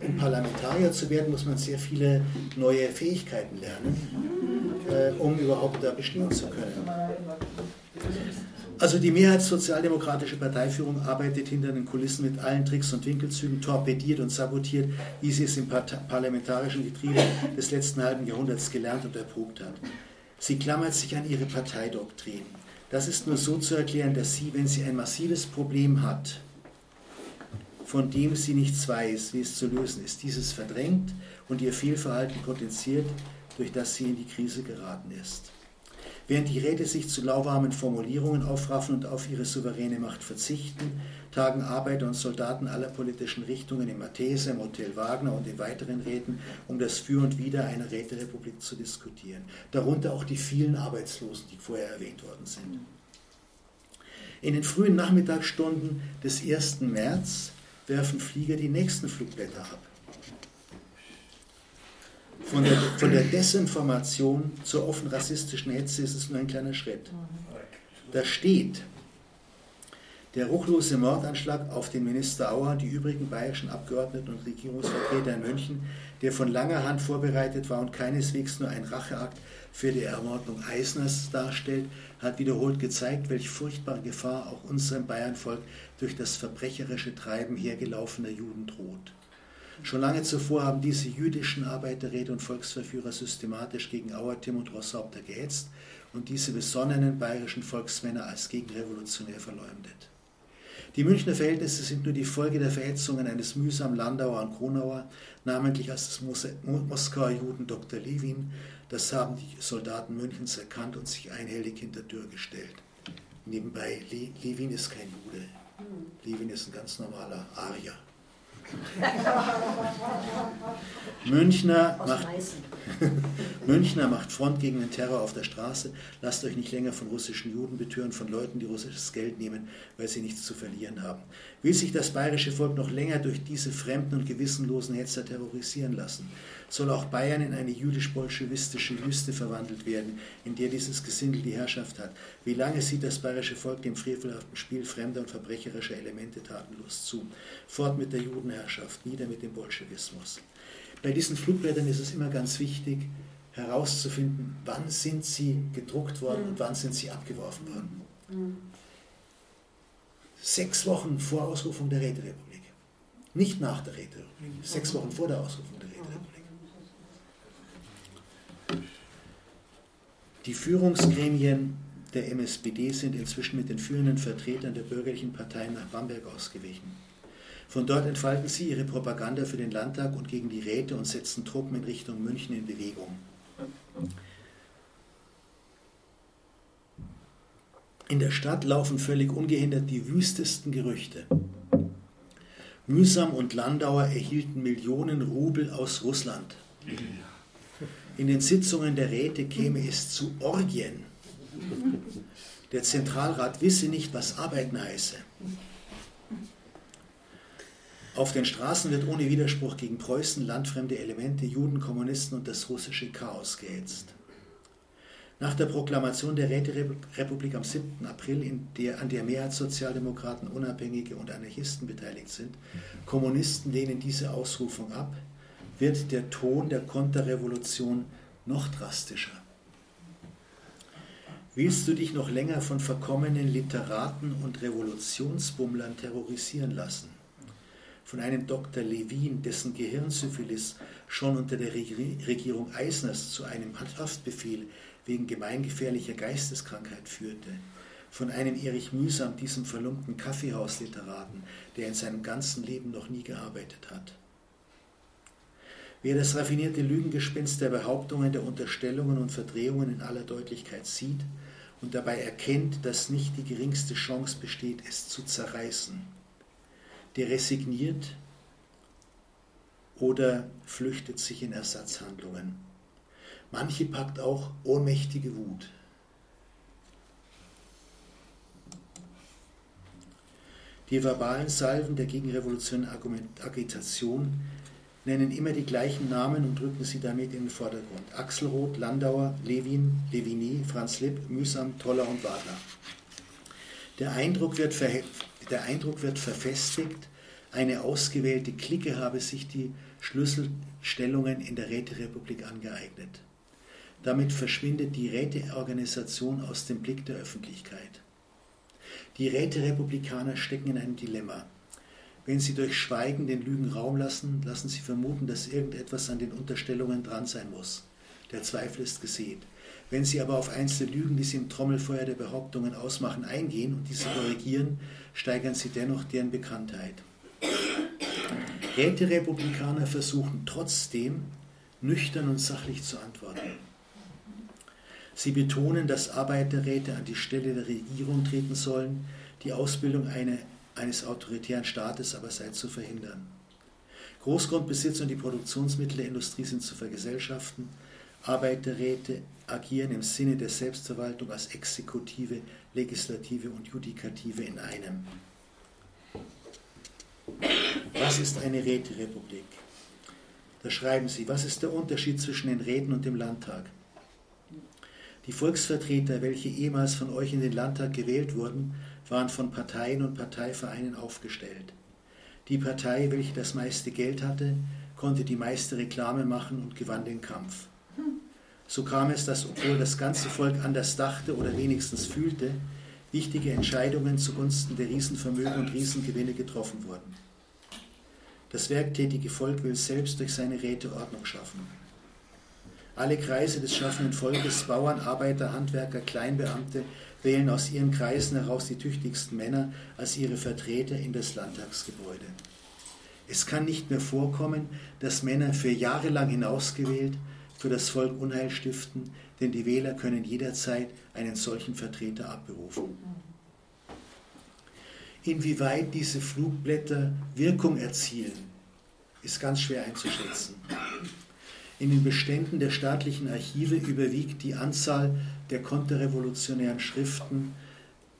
Speaker 3: um Parlamentarier zu werden, muss man sehr viele neue Fähigkeiten lernen, äh, um überhaupt da bestehen zu können. Also die mehrheitssozialdemokratische Parteiführung arbeitet hinter den Kulissen mit allen Tricks und Winkelzügen, torpediert und sabotiert, wie sie es im parlamentarischen Getriebe des letzten halben Jahrhunderts gelernt und erprobt hat. Sie klammert sich an ihre Parteidoktrin. Das ist nur so zu erklären, dass sie, wenn sie ein massives Problem hat, von dem sie nichts weiß, wie es zu lösen ist, dieses verdrängt und ihr Fehlverhalten potenziert, durch das sie in die Krise geraten ist. Während die Räte sich zu lauwarmen Formulierungen aufraffen und auf ihre souveräne Macht verzichten, tagen Arbeiter und Soldaten aller politischen Richtungen im Mathese, im Hotel Wagner und in weiteren Räten, um das Für und Wider einer Räterepublik zu diskutieren. Darunter auch die vielen Arbeitslosen, die vorher erwähnt worden sind. In den frühen Nachmittagsstunden des 1. März werfen Flieger die nächsten Flugblätter ab. Von der, von der Desinformation zur offen rassistischen Hetze ist es nur ein kleiner Schritt. Da steht, der ruchlose Mordanschlag auf den Minister Auer, die übrigen bayerischen Abgeordneten und Regierungsvertreter in München, der von langer Hand vorbereitet war und keineswegs nur ein Racheakt für die Ermordung Eisners darstellt, hat wiederholt gezeigt, welche furchtbare Gefahr auch unserem Bayernvolk durch das verbrecherische Treiben hergelaufener Juden droht. Schon lange zuvor haben diese jüdischen Arbeiterräte und Volksverführer systematisch gegen Auer, Tim und Rosshaupter gehetzt und diese besonnenen bayerischen Volksmänner als gegenrevolutionär verleumdet. Die Münchner Verhältnisse sind nur die Folge der Verhetzungen eines mühsam Landauer und Kronauer, namentlich als des Moskauer Juden Dr. Levin. Das haben die Soldaten Münchens erkannt und sich einhellig hinter Tür gestellt. Nebenbei, Le Levin ist kein Jude. Levin ist ein ganz normaler Arier. Münchner macht, Münchner macht Front gegen den Terror auf der Straße. Lasst euch nicht länger von russischen Juden betören, von Leuten, die russisches Geld nehmen, weil sie nichts zu verlieren haben. Will sich das bayerische Volk noch länger durch diese fremden und gewissenlosen Hetzer terrorisieren lassen? Soll auch Bayern in eine jüdisch-bolschewistische Wüste verwandelt werden, in der dieses Gesindel die Herrschaft hat? Wie lange sieht das bayerische Volk dem frevelhaften Spiel fremder und verbrecherischer Elemente tatenlos zu? Fort mit der Judenherrschaft, nieder mit dem Bolschewismus. Bei diesen Flugblättern ist es immer ganz wichtig, herauszufinden, wann sind sie gedruckt worden und wann sind sie abgeworfen worden. Sechs Wochen vor Ausrufung der Räterepublik. Nicht nach der Räterepublik, sechs Wochen vor der Ausrufung der Räterepublik. Die Führungsgremien der MSPD sind inzwischen mit den führenden Vertretern der bürgerlichen Parteien nach Bamberg ausgewichen. Von dort entfalten sie ihre Propaganda für den Landtag und gegen die Räte und setzen Truppen in Richtung München in Bewegung. In der Stadt laufen völlig ungehindert die wüstesten Gerüchte. Mühsam und Landauer erhielten Millionen Rubel aus Russland. In den Sitzungen der Räte käme es zu Orgien. Der Zentralrat wisse nicht, was arbeiten heiße. Auf den Straßen wird ohne Widerspruch gegen Preußen, landfremde Elemente, Juden, Kommunisten und das russische Chaos gehetzt. Nach der Proklamation der Räterepublik am 7. April, der, an der Mehrheitssozialdemokraten, Unabhängige und Anarchisten beteiligt sind, Kommunisten lehnen diese Ausrufung ab, wird der Ton der Konterrevolution noch drastischer. Willst du dich noch länger von verkommenen Literaten und Revolutionsbummlern terrorisieren lassen? Von einem Dr. Levin, dessen Gehirnsyphilis schon unter der Regierung Eisners zu einem Haftbefehl wegen gemeingefährlicher Geisteskrankheit führte, von einem Erich Mühsam, diesem verlumpten Kaffeehausliteraten, der in seinem ganzen Leben noch nie gearbeitet hat. Wer das raffinierte Lügengespenst der Behauptungen, der Unterstellungen und Verdrehungen in aller Deutlichkeit sieht und dabei erkennt, dass nicht die geringste Chance besteht, es zu zerreißen, der resigniert oder flüchtet sich in Ersatzhandlungen. Manche packt auch ohnmächtige Wut. Die verbalen Salven der gegenrevolutionären Agitation nennen immer die gleichen Namen und drücken sie damit in den Vordergrund. Axelrod, Landauer, Levin, Levini, Franz Lipp, Mühsam, Toller und Wagner. Der Eindruck, wird der Eindruck wird verfestigt, eine ausgewählte Clique habe sich die Schlüsselstellungen in der Räterepublik angeeignet. Damit verschwindet die Räteorganisation aus dem Blick der Öffentlichkeit. Die Räterepublikaner stecken in einem Dilemma. Wenn sie durch Schweigen den Lügen Raum lassen, lassen sie vermuten, dass irgendetwas an den Unterstellungen dran sein muss. Der Zweifel ist gesät. Wenn sie aber auf einzelne Lügen, die sie im Trommelfeuer der Behauptungen ausmachen, eingehen und diese korrigieren, steigern sie dennoch deren Bekanntheit. Räterepublikaner versuchen trotzdem, nüchtern und sachlich zu antworten. Sie betonen, dass Arbeiterräte an die Stelle der Regierung treten sollen, die Ausbildung eine, eines autoritären Staates aber sei zu verhindern. Großgrundbesitz und die Produktionsmittel der Industrie sind zu vergesellschaften. Arbeiterräte agieren im Sinne der Selbstverwaltung als Exekutive, Legislative und Judikative in einem. Was ist eine Räterepublik? Da schreiben sie, was ist der Unterschied zwischen den Räten und dem Landtag? Die Volksvertreter, welche ehemals von euch in den Landtag gewählt wurden, waren von Parteien und Parteivereinen aufgestellt. Die Partei, welche das meiste Geld hatte, konnte die meiste Reklame machen und gewann den Kampf. So kam es, dass, obwohl das ganze Volk anders dachte oder wenigstens fühlte, wichtige Entscheidungen zugunsten der Riesenvermögen und Riesengewinne getroffen wurden. Das werktätige Volk will selbst durch seine Räte Ordnung schaffen. Alle Kreise des schaffenden Volkes, Bauern, Arbeiter, Handwerker, Kleinbeamte, wählen aus ihren Kreisen heraus die tüchtigsten Männer als ihre Vertreter in das Landtagsgebäude. Es kann nicht mehr vorkommen, dass Männer für Jahre lang hinausgewählt für das Volk Unheil stiften, denn die Wähler können jederzeit einen solchen Vertreter abberufen. Inwieweit diese Flugblätter Wirkung erzielen, ist ganz schwer einzuschätzen. In den Beständen der staatlichen Archive überwiegt die Anzahl der konterrevolutionären Schriften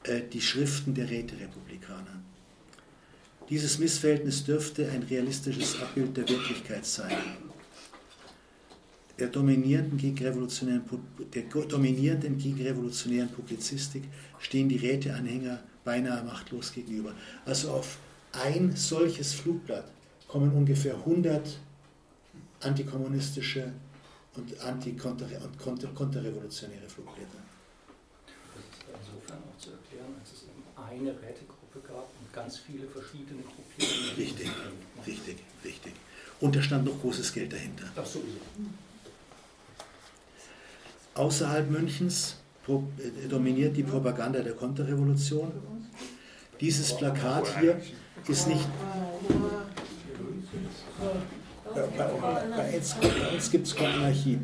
Speaker 3: äh, die Schriften der Räterepublikaner. Dieses Missverhältnis dürfte ein realistisches Abbild der Wirklichkeit sein. Der dominierenden gegenrevolutionären, der dominierenden gegenrevolutionären Publizistik stehen die Räteanhänger beinahe machtlos gegenüber. Also auf ein solches Flugblatt kommen ungefähr 100 antikommunistische und antikonterrevolutionäre Flugblätter.
Speaker 5: Das ist insofern auch zu erklären, als es eben eine Rätegruppe gab und ganz viele verschiedene Gruppierungen.
Speaker 3: Richtig, richtig, richtig. Und da stand noch großes Geld dahinter.
Speaker 5: Das sowieso.
Speaker 3: Außerhalb Münchens äh, dominiert die Propaganda der Konterrevolution. Dieses Plakat hier ist nicht. Bei, bei, bei uns, uns gibt es keine Anarchie.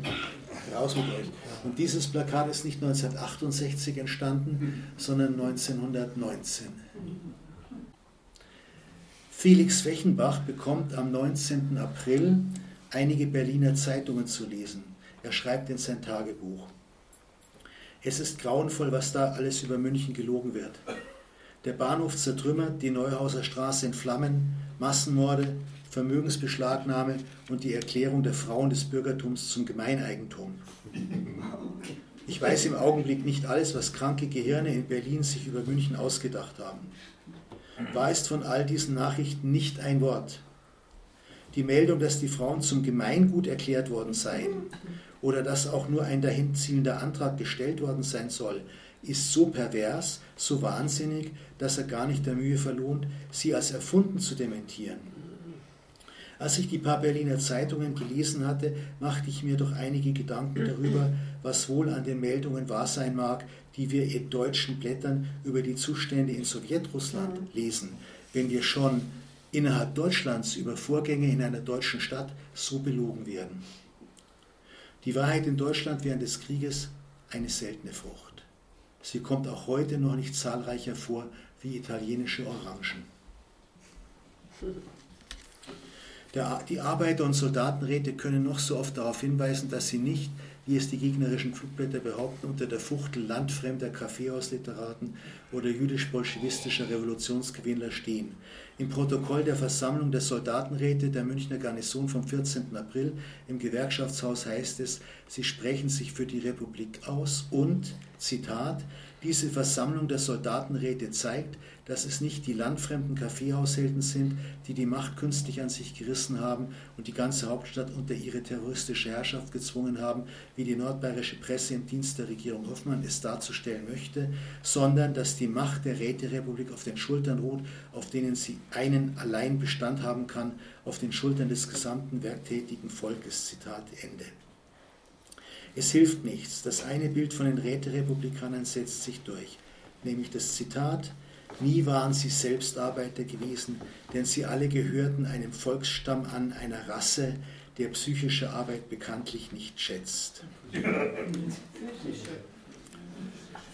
Speaker 3: raus mit euch. Und dieses Plakat ist nicht 1968 entstanden, sondern 1919. Felix Fechenbach bekommt am 19. April einige Berliner Zeitungen zu lesen. Er schreibt in sein Tagebuch. Es ist grauenvoll, was da alles über München gelogen wird. Der Bahnhof zertrümmert, die Neuhauser Straße in Flammen, Massenmorde, Vermögensbeschlagnahme und die Erklärung der Frauen des Bürgertums zum Gemeineigentum. Ich weiß im Augenblick nicht alles, was kranke Gehirne in Berlin sich über München ausgedacht haben. Wahr ist von all diesen Nachrichten nicht ein Wort. Die Meldung, dass die Frauen zum Gemeingut erklärt worden seien oder dass auch nur ein dahinzielender Antrag gestellt worden sein soll, ist so pervers, so wahnsinnig, dass er gar nicht der Mühe verlohnt, sie als erfunden zu dementieren. Als ich die paar Berliner Zeitungen gelesen hatte, machte ich mir doch einige Gedanken darüber, was wohl an den Meldungen wahr sein mag, die wir in deutschen Blättern über die Zustände in Sowjetrussland lesen, wenn wir schon innerhalb Deutschlands über Vorgänge in einer deutschen Stadt so belogen werden. Die Wahrheit in Deutschland während des Krieges eine seltene Frucht. Sie kommt auch heute noch nicht zahlreicher vor wie italienische Orangen. Der, die Arbeiter- und Soldatenräte können noch so oft darauf hinweisen, dass sie nicht, wie es die gegnerischen Flugblätter behaupten, unter der Fuchtel landfremder Kaffeehausliteraten oder jüdisch-bolschewistischer Revolutionsgewinnler stehen. Im Protokoll der Versammlung der Soldatenräte der Münchner Garnison vom 14. April im Gewerkschaftshaus heißt es, sie sprechen sich für die Republik aus und, Zitat, diese Versammlung der Soldatenräte zeigt, dass es nicht die landfremden Kaffeehaushelden sind, die die Macht künstlich an sich gerissen haben und die ganze Hauptstadt unter ihre terroristische Herrschaft gezwungen haben, wie die nordbayerische Presse im Dienst der Regierung Hoffmann es darzustellen möchte, sondern dass die Macht der Räterepublik auf den Schultern ruht, auf denen sie einen allein Bestand haben kann, auf den Schultern des gesamten werktätigen Volkes. Zitat Ende. Es hilft nichts. Das eine Bild von den Räterepublikanern setzt sich durch, nämlich das Zitat, nie waren sie selbst Arbeiter gewesen, denn sie alle gehörten einem Volksstamm an, einer Rasse, der psychische Arbeit bekanntlich nicht schätzt.
Speaker 2: Physische.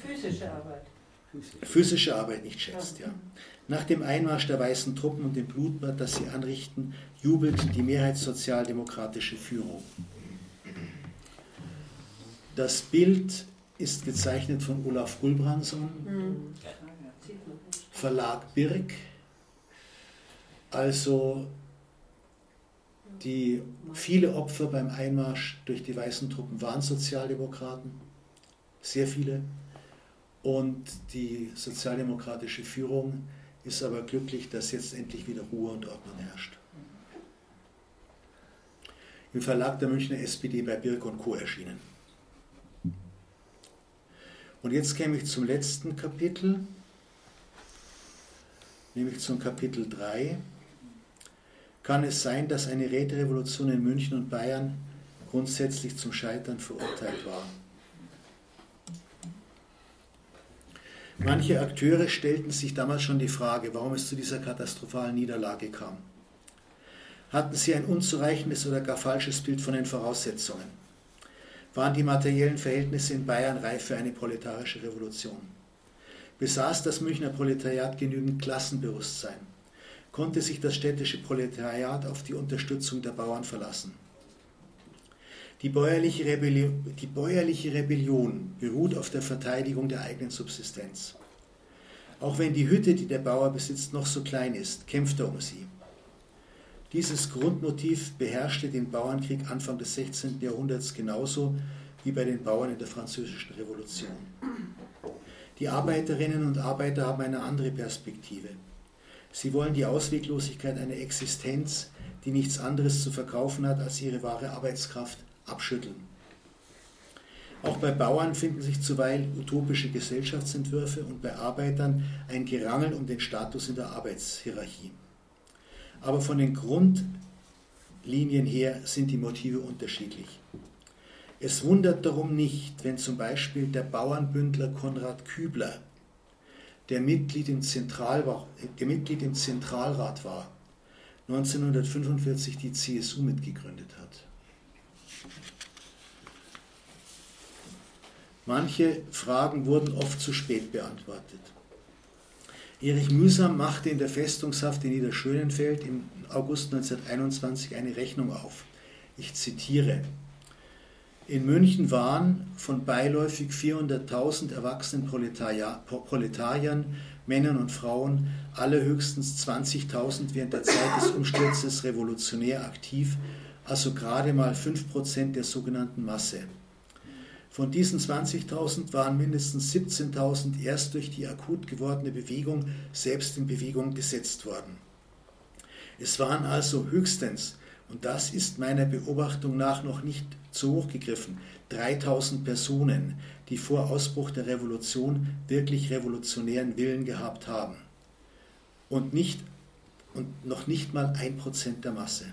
Speaker 2: Physische Arbeit.
Speaker 3: Physische Arbeit nicht schätzt, ja. Nach dem Einmarsch der weißen Truppen und dem Blutbad, das sie anrichten, jubelt die mehrheitssozialdemokratische Führung. Das Bild ist gezeichnet von Olaf Gulbrandsson, mhm. Verlag Birk. Also die viele Opfer beim Einmarsch durch die weißen Truppen waren Sozialdemokraten, sehr viele. Und die sozialdemokratische Führung ist aber glücklich, dass jetzt endlich wieder Ruhe und Ordnung herrscht. Im Verlag der Münchner SPD bei Birk und Co. erschienen. Und jetzt käme ich zum letzten Kapitel, nämlich zum Kapitel 3. Kann es sein, dass eine Räterevolution in München und Bayern grundsätzlich zum Scheitern verurteilt war? Manche Akteure stellten sich damals schon die Frage, warum es zu dieser katastrophalen Niederlage kam. Hatten sie ein unzureichendes oder gar falsches Bild von den Voraussetzungen? waren die materiellen Verhältnisse in Bayern reif für eine proletarische Revolution. Besaß das Münchner Proletariat genügend Klassenbewusstsein? Konnte sich das städtische Proletariat auf die Unterstützung der Bauern verlassen? Die bäuerliche, Rebellion, die bäuerliche Rebellion beruht auf der Verteidigung der eigenen Subsistenz. Auch wenn die Hütte, die der Bauer besitzt, noch so klein ist, kämpft er um sie. Dieses Grundmotiv beherrschte den Bauernkrieg Anfang des 16. Jahrhunderts genauso wie bei den Bauern in der Französischen Revolution. Die Arbeiterinnen und Arbeiter haben eine andere Perspektive. Sie wollen die Ausweglosigkeit einer Existenz, die nichts anderes zu verkaufen hat als ihre wahre Arbeitskraft, abschütteln. Auch bei Bauern finden sich zuweilen utopische Gesellschaftsentwürfe und bei Arbeitern ein Gerangel um den Status in der Arbeitshierarchie. Aber von den Grundlinien her sind die Motive unterschiedlich. Es wundert darum nicht, wenn zum Beispiel der Bauernbündler Konrad Kübler, der Mitglied im, der Mitglied im Zentralrat war, 1945 die CSU mitgegründet hat. Manche Fragen wurden oft zu spät beantwortet. Erich Mühsam machte in der Festungshaft in Niederschönenfeld im August 1921 eine Rechnung auf. Ich zitiere. In München waren von beiläufig 400.000 erwachsenen Proletariern, Männern und Frauen allerhöchstens 20.000 während der Zeit des Umsturzes revolutionär aktiv, also gerade mal 5% der sogenannten Masse. Von diesen 20.000 waren mindestens 17.000 erst durch die akut gewordene Bewegung selbst in Bewegung gesetzt worden. Es waren also höchstens, und das ist meiner Beobachtung nach noch nicht zu hoch gegriffen, 3000 Personen, die vor Ausbruch der Revolution wirklich revolutionären Willen gehabt haben. Und, nicht, und noch nicht mal ein Prozent der Masse.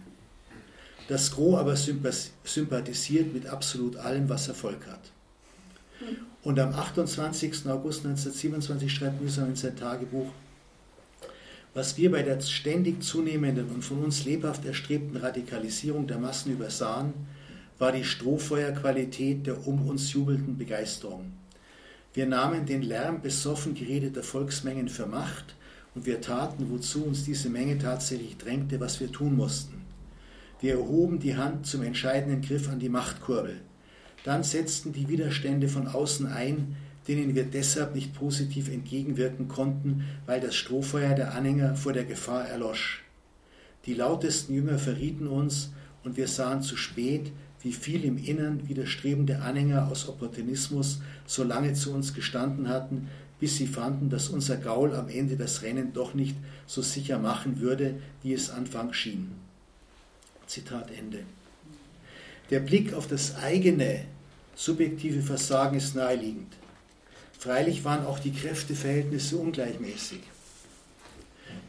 Speaker 3: Das Gros aber sympathisiert mit absolut allem, was Erfolg hat. Und am 28. August 1927 schreibt Mühsam in sein Tagebuch, was wir bei der ständig zunehmenden und von uns lebhaft erstrebten Radikalisierung der Massen übersahen, war die Strohfeuerqualität der um uns jubelnden Begeisterung. Wir nahmen den Lärm besoffen geredeter Volksmengen für Macht und wir taten, wozu uns diese Menge tatsächlich drängte, was wir tun mussten. Wir erhoben die Hand zum entscheidenden Griff an die Machtkurbel. Dann setzten die Widerstände von außen ein, denen wir deshalb nicht positiv entgegenwirken konnten, weil das Strohfeuer der Anhänger vor der Gefahr erlosch. Die lautesten Jünger verrieten uns, und wir sahen zu spät, wie viel im Innern widerstrebende Anhänger aus Opportunismus so lange zu uns gestanden hatten, bis sie fanden, dass unser Gaul am Ende das Rennen doch nicht so sicher machen würde, wie es anfangs schien. Zitat Ende. Der Blick auf das eigene subjektive Versagen ist naheliegend. Freilich waren auch die Kräfteverhältnisse ungleichmäßig.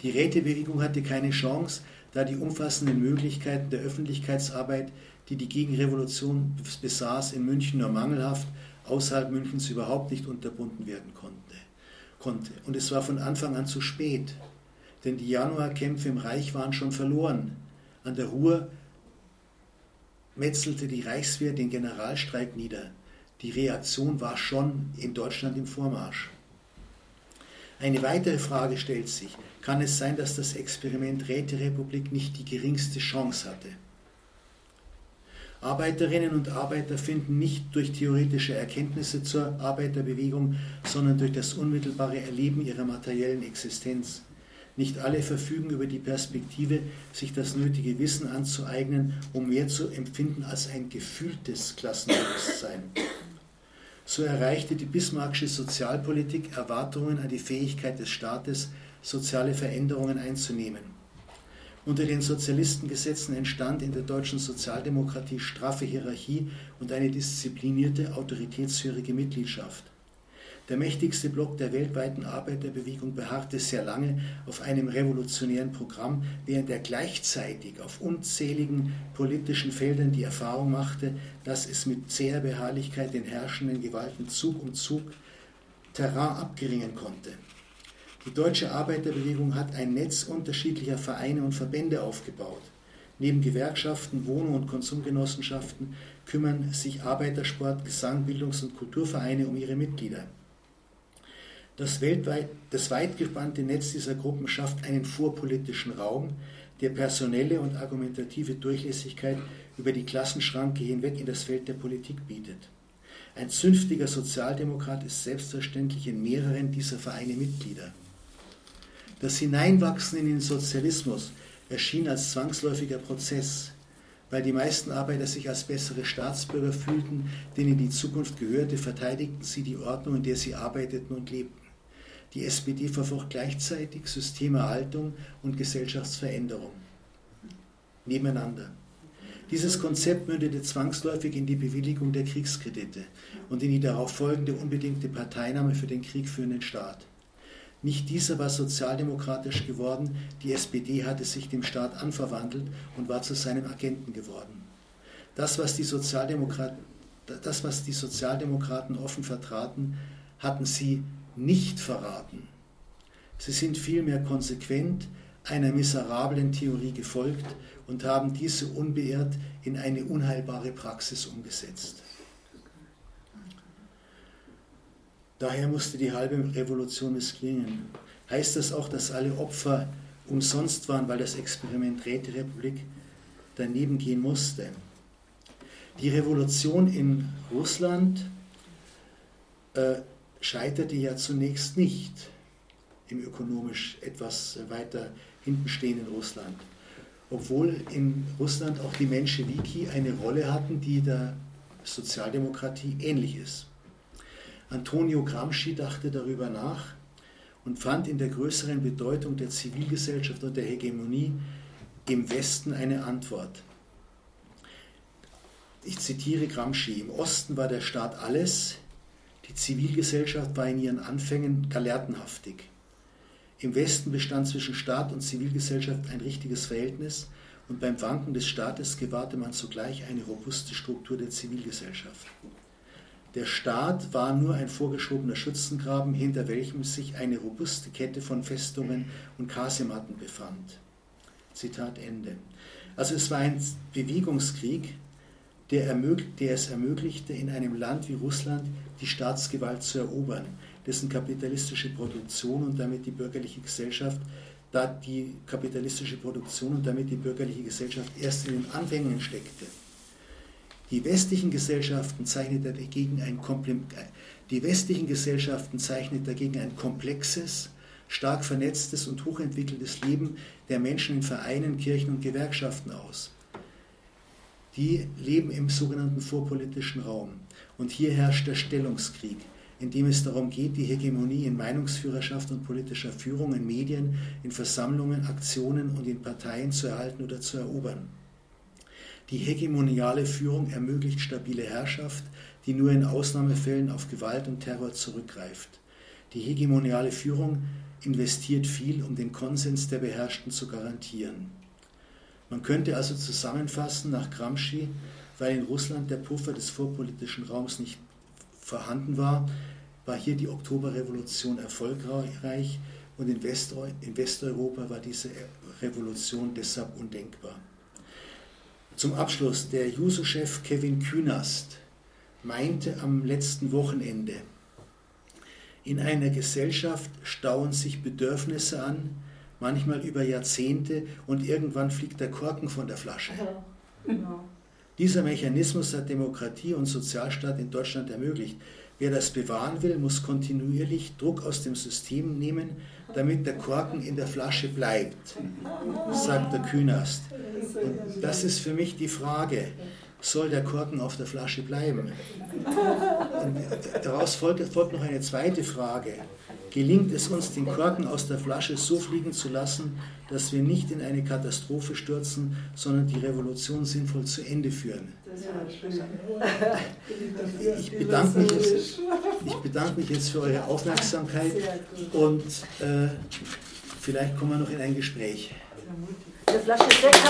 Speaker 3: Die Rätebewegung hatte keine Chance, da die umfassenden Möglichkeiten der Öffentlichkeitsarbeit, die die Gegenrevolution besaß, in München nur mangelhaft, außerhalb Münchens überhaupt nicht unterbunden werden konnte. Und es war von Anfang an zu spät, denn die Januarkämpfe im Reich waren schon verloren. An der Ruhr metzelte die Reichswehr den Generalstreik nieder. Die Reaktion war schon in Deutschland im Vormarsch. Eine weitere Frage stellt sich, kann es sein, dass das Experiment Räterepublik nicht die geringste Chance hatte? Arbeiterinnen und Arbeiter finden nicht durch theoretische Erkenntnisse zur Arbeiterbewegung, sondern durch das unmittelbare Erleben ihrer materiellen Existenz. Nicht alle verfügen über die Perspektive, sich das nötige Wissen anzueignen, um mehr zu empfinden als ein gefühltes Klassenbewusstsein. So erreichte die bismarckische Sozialpolitik Erwartungen an die Fähigkeit des Staates, soziale Veränderungen einzunehmen. Unter den Sozialistengesetzen entstand in der deutschen Sozialdemokratie straffe Hierarchie und eine disziplinierte, autoritätshörige Mitgliedschaft. Der mächtigste Block der weltweiten Arbeiterbewegung beharrte sehr lange auf einem revolutionären Programm, während er gleichzeitig auf unzähligen politischen Feldern die Erfahrung machte, dass es mit zäher Beharrlichkeit den herrschenden Gewalten Zug um Zug Terrain abgeringen konnte. Die deutsche Arbeiterbewegung hat ein Netz unterschiedlicher Vereine und Verbände aufgebaut. Neben Gewerkschaften, Wohnung- und Konsumgenossenschaften kümmern sich Arbeitersport, Gesang, Bildungs- und Kulturvereine um ihre Mitglieder. Das, weltweit, das weit gespannte Netz dieser Gruppen schafft einen vorpolitischen Raum, der personelle und argumentative Durchlässigkeit über die Klassenschranke hinweg in das Feld der Politik bietet. Ein zünftiger Sozialdemokrat ist selbstverständlich in mehreren dieser Vereine Mitglieder. Das Hineinwachsen in den Sozialismus erschien als zwangsläufiger Prozess, weil die meisten Arbeiter sich als bessere Staatsbürger fühlten, denen die Zukunft gehörte, verteidigten sie die Ordnung, in der sie arbeiteten und lebten. Die SPD verfocht gleichzeitig Systemerhaltung und Gesellschaftsveränderung nebeneinander. Dieses Konzept mündete zwangsläufig in die Bewilligung der Kriegskredite und in die darauf folgende unbedingte Parteinahme für den kriegführenden Staat. Nicht dieser war sozialdemokratisch geworden, die SPD hatte sich dem Staat anverwandelt und war zu seinem Agenten geworden. Das, was die, Sozialdemokrat das, was die Sozialdemokraten offen vertraten, hatten sie nicht verraten. Sie sind vielmehr konsequent einer miserablen Theorie gefolgt und haben diese unbeirrt in eine unheilbare Praxis umgesetzt. Daher musste die halbe Revolution missklingen. Heißt das auch, dass alle Opfer umsonst waren, weil das Experiment Räterepublik daneben gehen musste? Die Revolution in Russland äh, scheiterte ja zunächst nicht im ökonomisch etwas weiter hinten stehenden Russland. Obwohl in Russland auch die Menschewiki eine Rolle hatten, die der Sozialdemokratie ähnlich ist. Antonio Gramsci dachte darüber nach und fand in der größeren Bedeutung der Zivilgesellschaft und der Hegemonie im Westen eine Antwort. Ich zitiere Gramsci, im Osten war der Staat alles, die Zivilgesellschaft war in ihren Anfängen galertenhaftig. Im Westen bestand zwischen Staat und Zivilgesellschaft ein richtiges Verhältnis und beim Wanken des Staates gewahrte man zugleich eine robuste Struktur der Zivilgesellschaft. Der Staat war nur ein vorgeschobener Schützengraben, hinter welchem sich eine robuste Kette von Festungen und Kasematten befand. Zitat Ende. Also es war ein Bewegungskrieg, der, der es ermöglichte, in einem Land wie Russland die Staatsgewalt zu erobern, dessen kapitalistische Produktion und damit die bürgerliche Gesellschaft, da die kapitalistische Produktion und damit die bürgerliche Gesellschaft erst in den Anfängen steckte. Die westlichen Gesellschaften zeichnet dagegen ein die westlichen Gesellschaften zeichnet dagegen ein komplexes, stark vernetztes und hochentwickeltes Leben der Menschen in Vereinen, Kirchen und Gewerkschaften aus die leben im sogenannten vorpolitischen Raum. Und hier herrscht der Stellungskrieg, in dem es darum geht, die Hegemonie in Meinungsführerschaft und politischer Führung, in Medien, in Versammlungen, Aktionen und in Parteien zu erhalten oder zu erobern. Die hegemoniale Führung ermöglicht stabile Herrschaft, die nur in Ausnahmefällen auf Gewalt und Terror zurückgreift. Die hegemoniale Führung investiert viel, um den Konsens der Beherrschten zu garantieren. Man könnte also zusammenfassen nach Gramsci, weil in Russland der Puffer des vorpolitischen Raums nicht vorhanden war, war hier die Oktoberrevolution erfolgreich und in, Westeuropa war diese Revolution deshalb undenkbar. Zum Abschluss, der Juso-Chef Kevin Künast meinte am letzten Wochenende, in einer Gesellschaft stauen sich Bedürfnisse an, manchmal über Jahrzehnte und irgendwann fliegt der Korken von der Flasche. Genau. Dieser Mechanismus hat Demokratie und Sozialstaat in Deutschland ermöglicht. Wer das bewahren will, muss kontinuierlich Druck aus dem System nehmen, damit der Korken in der Flasche bleibt, sagt der Künast. Und das ist für mich die Frage, soll der Korken auf der Flasche bleiben? Und daraus folgt, folgt noch eine zweite Frage gelingt es uns, den Korken aus der Flasche so fliegen zu lassen, dass wir nicht in eine Katastrophe stürzen, sondern die Revolution sinnvoll zu Ende führen. Ich bedanke mich jetzt, ich bedanke mich jetzt für eure Aufmerksamkeit und äh, vielleicht kommen wir noch in ein Gespräch. Eine Flasche Sekt